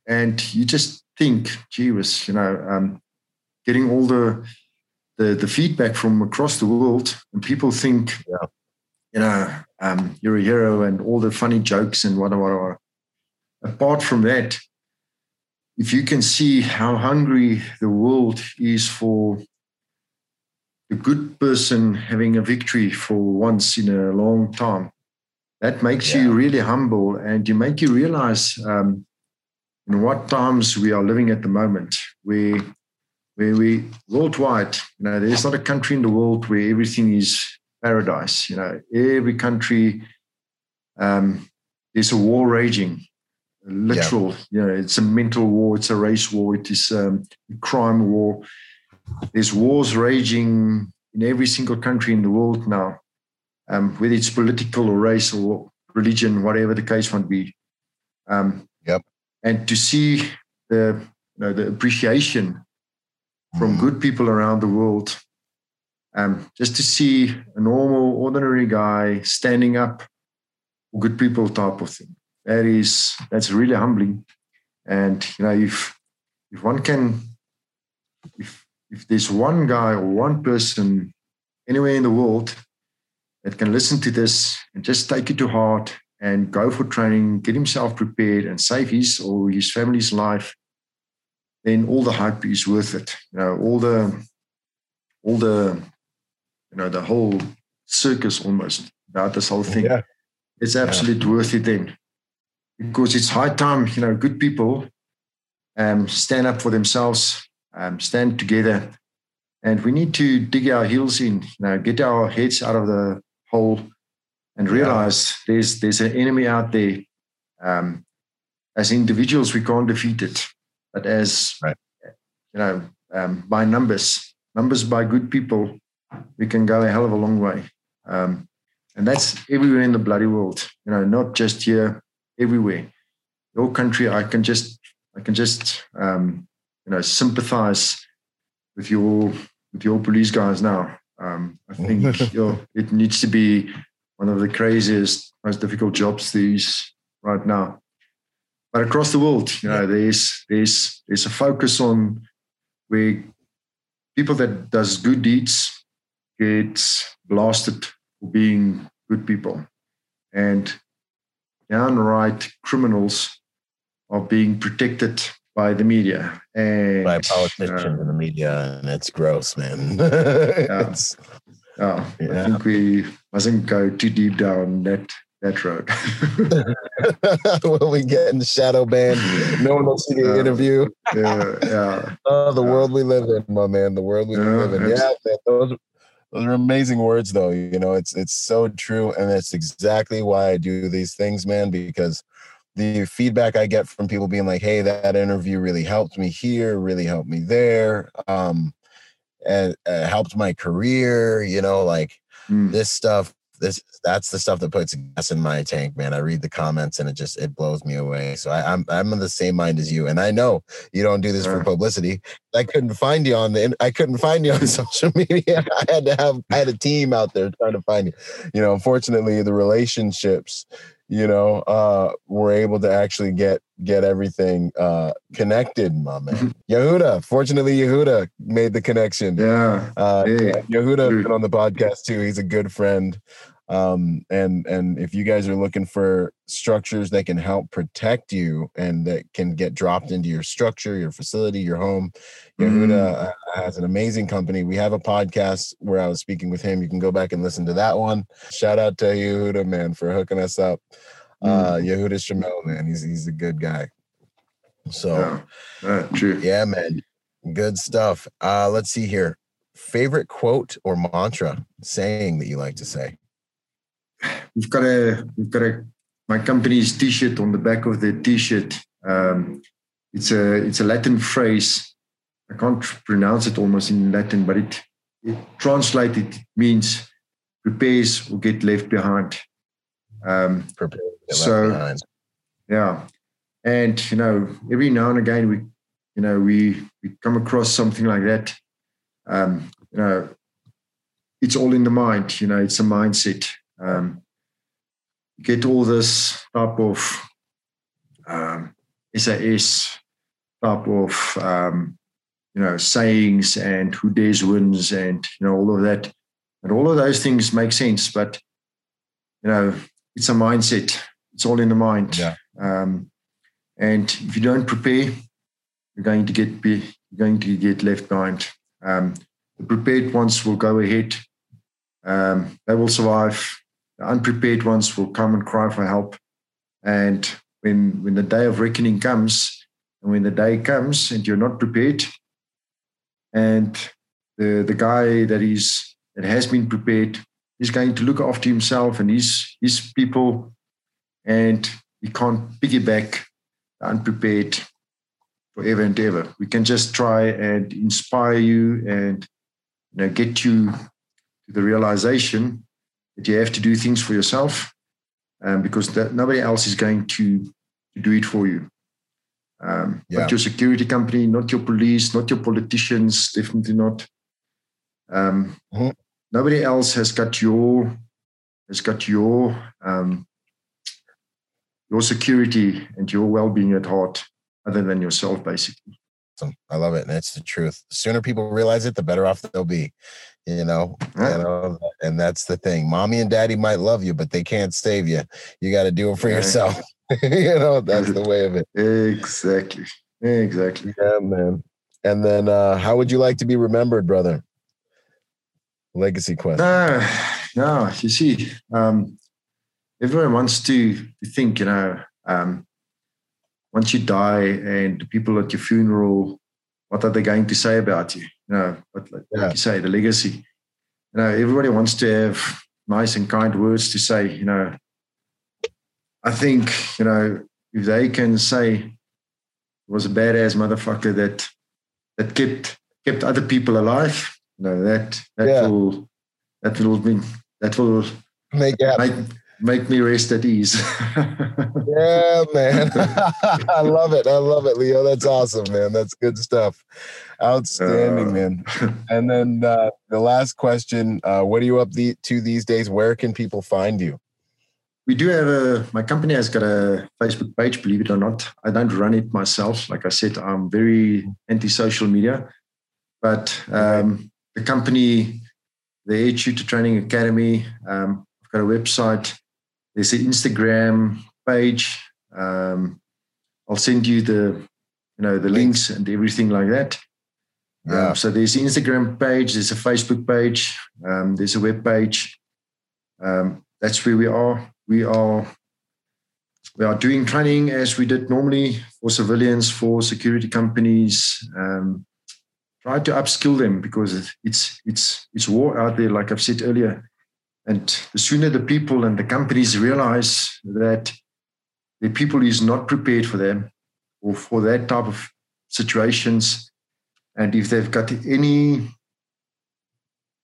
and you just think, gee whiz, you know, um, getting all the the, the feedback from across the world, and people think, yeah. you know, um, you're a hero, and all the funny jokes and whatever. whatever. Apart from that, if you can see how hungry the world is for a good person having a victory for once in a long time, that makes yeah. you really humble, and you make you realize um, in what times we are living at the moment, where where we worldwide, you know, there's not a country in the world where everything is paradise. You know, every country, um, there's a war raging, a literal. Yeah. You know, it's a mental war, it's a race war, it is um, a crime war. There's wars raging in every single country in the world now, um, whether it's political or race or religion, whatever the case might be. Um, yep. And to see the you know the appreciation from good people around the world. Um, just to see a normal, ordinary guy standing up for good people type of thing. That is that's really humbling. And you know, if if one can if if there's one guy or one person anywhere in the world that can listen to this and just take it to heart and go for training, get himself prepared and save his or his family's life then all the hype is worth it. You know, all the all the you know the whole circus almost about this whole thing. Yeah. It's absolutely yeah. worth it then. Because it's high time, you know, good people um, stand up for themselves, um, stand together, and we need to dig our heels in, you know, get our heads out of the hole and realize yeah. there's there's an enemy out there. Um, as individuals, we can't defeat it but as right. you know, um, by numbers, numbers by good people, we can go a hell of a long way. Um, and that's everywhere in the bloody world. You know, not just here, everywhere. Your country, I can just, I can just, um, you know, sympathize with your with your police guys now. Um, I think you know, it needs to be one of the craziest, most difficult jobs these right now but across the world, you know, there's there's there's a focus on where people that does good deeds get blasted for being good people, and downright criminals are being protected by the media and by politicians uh, and the media, and it's gross, man. yeah. It's, oh, yeah. I think we mustn't go too deep down that that road. when we get in the shadow banned, no one will see the interview. yeah, yeah. Oh, the world we live in, my man. The world we yeah, live in. Yeah, man, those, those are amazing words, though. You know, it's it's so true, and it's exactly why I do these things, man. Because the feedback I get from people being like, "Hey, that interview really helped me here, really helped me there," um, and uh, helped my career. You know, like mm. this stuff this that's the stuff that puts gas in my tank, man. I read the comments and it just it blows me away. So I, am I'm, I'm of the same mind as you, and I know you don't do this for publicity. I couldn't find you on the I couldn't find you on social media. I had to have I had a team out there trying to find you. You know, unfortunately, the relationships you know, uh, we're able to actually get get everything uh, connected, my man. Yehuda, fortunately, Yehuda made the connection. Yeah, uh, hey. Yehuda been on the podcast too. He's a good friend. Um, and and if you guys are looking for structures that can help protect you and that can get dropped into your structure, your facility, your home, Yehuda mm. Uh, has an amazing company. We have a podcast where I was speaking with him. You can go back and listen to that one. Shout out to Yehuda, man, for hooking us up. Uh, mm. Yehuda Shamel, man, he's he's a good guy. So, yeah, true. yeah, man, good stuff. Uh, let's see here. Favorite quote or mantra saying that you like to say? We've got a we've got a my company's t-shirt on the back of the t-shirt. Um, it's a it's a Latin phrase. I can't pronounce it almost in Latin, but it it translated means prepares or get left behind. Um, Prepare, so behind. yeah, and you know every now and again we you know we we come across something like that. Um, you know, it's all in the mind. You know, it's a mindset um, get all this type of um, SAS type of um, you know sayings and who dares wins and you know all of that. And all of those things make sense but you know it's a mindset. It's all in the mind. Yeah. um, and if you don't prepare you're going to get be you're going to get left behind. Um, the prepared ones will go ahead. Um, they will survive unprepared ones will come and cry for help. And when, when the day of reckoning comes, and when the day comes and you're not prepared, and the, the guy that is that has been prepared is going to look after himself and his his people, and we can't piggyback the unprepared forever and ever. We can just try and inspire you and you know get you to the realization that you have to do things for yourself um, because that, nobody else is going to, to do it for you. Um, yeah. Not your security company, not your police, not your politicians, definitely not. Um, mm-hmm. Nobody else has got your has got your um, your security and your well-being at heart, other than yourself, basically. I love it, and it's the truth. The sooner people realize it, the better off they'll be you know, you know, and that's the thing. Mommy and daddy might love you, but they can't save you. You got to do it for yourself. you know, that's the way of it. Exactly. Exactly. Yeah, man. And then, uh, how would you like to be remembered, brother? Legacy question. Uh, no, you see, um, everyone wants to, to think, you know, um, once you die and the people at your funeral, what are they going to say about you? You know, but like, yeah. like you say, the legacy. You know, everybody wants to have nice and kind words to say. You know, I think you know if they can say it was a badass motherfucker that that kept kept other people alive. You know that that yeah. will that will mean that will make, make make me rest at ease. yeah, man. I love it. I love it, Leo. That's awesome, man. That's good stuff. Outstanding, uh, man. And then uh, the last question uh, What are you up the, to these days? Where can people find you? We do have a, my company has got a Facebook page, believe it or not. I don't run it myself. Like I said, I'm very anti social media. But um, the company, the Air Shooter Training Academy, um, I've got a website there's an Instagram page. Um, I'll send you the, you know, the links and everything like that. Yeah. Um, so there's an Instagram page, there's a Facebook page, um, there's a web page. Um, that's where we are. we are we are doing training as we did normally for civilians, for security companies. Um, try to upskill them because it's it's it's war out there, like I've said earlier. And the sooner the people and the companies realize that the people is not prepared for them or for that type of situations, and if they've got any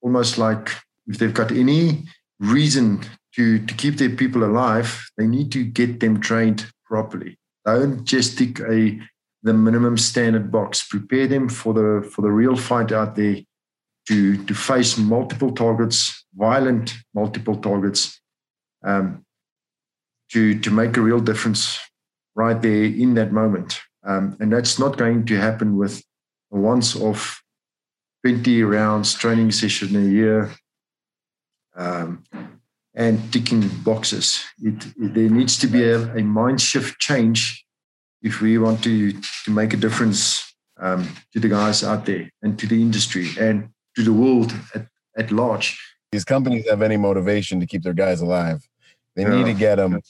almost like if they've got any reason to, to keep their people alive, they need to get them trained properly. Don't just tick a the minimum standard box. Prepare them for the for the real fight out there to to face multiple targets, violent multiple targets, um, to to make a real difference right there in that moment. Um, and that's not going to happen with a once off 20 rounds training session a year um, and ticking boxes. It, it, there needs to be a, a, mind shift change if we want to, to make a difference um, to the guys out there and to the industry and to the world at, at large. These companies have any motivation to keep their guys alive. They yeah. need to get them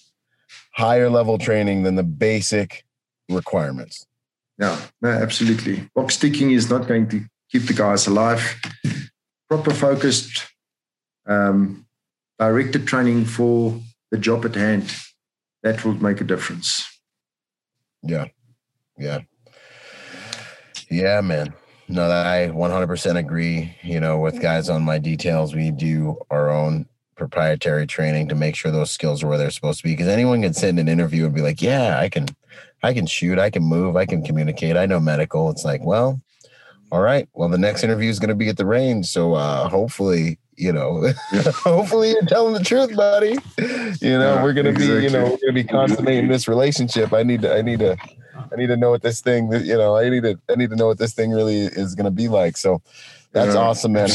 higher level training than the basic requirements. Yeah, no, absolutely. Box ticking is not going to keep the guys alive. Proper focused, um, directed training for the job at hand. That will make a difference. Yeah. Yeah. Yeah, man. No, that I 100% agree. You know, with guys on my details, we do our own proprietary training to make sure those skills are where they're supposed to be. Because anyone can sit in an interview and be like, "Yeah, I can, I can shoot, I can move, I can communicate, I know medical." It's like, well, all right. Well, the next interview is going to be at the range, so uh, hopefully, you know, hopefully you're telling the truth, buddy. You know, yeah, we're going to exactly. be, you know, we're going to be consummating this relationship. I need to, I need to, I need to know what this thing, you know, I need to, I need to know what this thing really is going to be like. So that's yeah, awesome, man.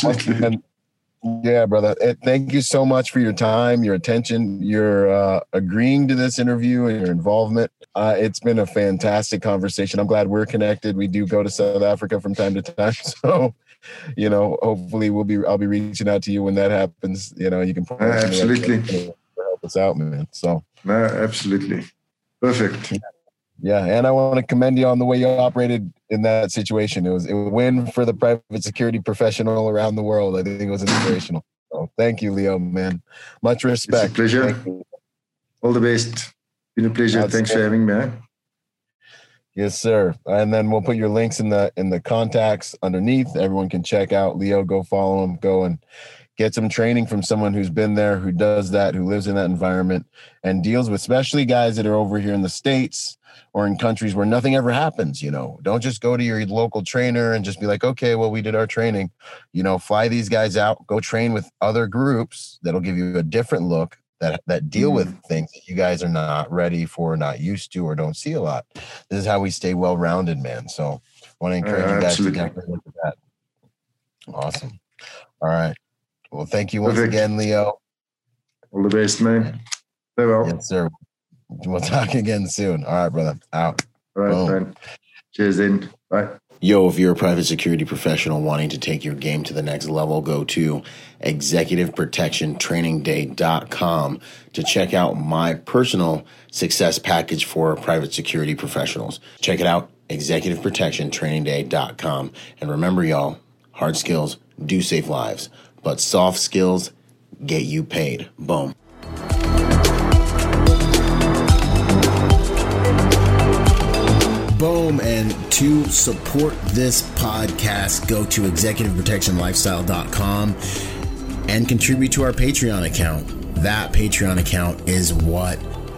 Yeah, brother. Thank you so much for your time, your attention, your uh, agreeing to this interview, and your involvement. Uh, it's been a fantastic conversation. I'm glad we're connected. We do go to South Africa from time to time, so you know, hopefully we'll be. I'll be reaching out to you when that happens. You know, you can absolutely help us out, man. So no, absolutely perfect. Yeah, and I want to commend you on the way you operated in that situation. It was a win for the private security professional around the world. I think it was inspirational. So thank you, Leo, man. Much respect. It's a pleasure. All the best. Been a pleasure. Thanks for having me. Yes, sir. And then we'll put your links in the in the contacts underneath. Everyone can check out Leo. Go follow him. Go and get some training from someone who's been there, who does that, who lives in that environment, and deals with especially guys that are over here in the states or in countries where nothing ever happens you know. Don't just go to your local trainer and just be like okay well we did our training. You know fly these guys out go train with other groups that'll give you a different look that that deal mm. with things that you guys are not ready for not used to or don't see a lot. This is how we stay well rounded man. So I want to encourage uh, you guys absolutely. to definitely look at that. Awesome. All right well thank you once Perfect. again leo all the best man farewell yes sir We'll talk again soon. All right, brother. Out. All right, man. Cheers, in. Bye. Yo, if you're a private security professional wanting to take your game to the next level, go to executiveprotectiontrainingday.com to check out my personal success package for private security professionals. Check it out, executiveprotectiontrainingday.com. And remember, y'all, hard skills do save lives, but soft skills get you paid. Boom. Boom. And to support this podcast, go to executiveprotectionlifestyle.com and contribute to our Patreon account. That Patreon account is what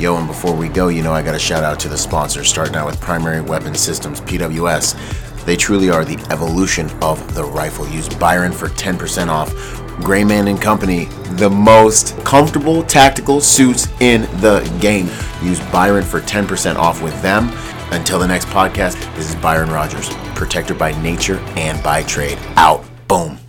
Yo, and before we go, you know, I got a shout out to the sponsors, starting out with Primary Weapon Systems, PWS. They truly are the evolution of the rifle. Use Byron for 10% off. Grayman and Company, the most comfortable tactical suits in the game. Use Byron for 10% off with them. Until the next podcast, this is Byron Rogers, protector by nature and by trade. Out. Boom.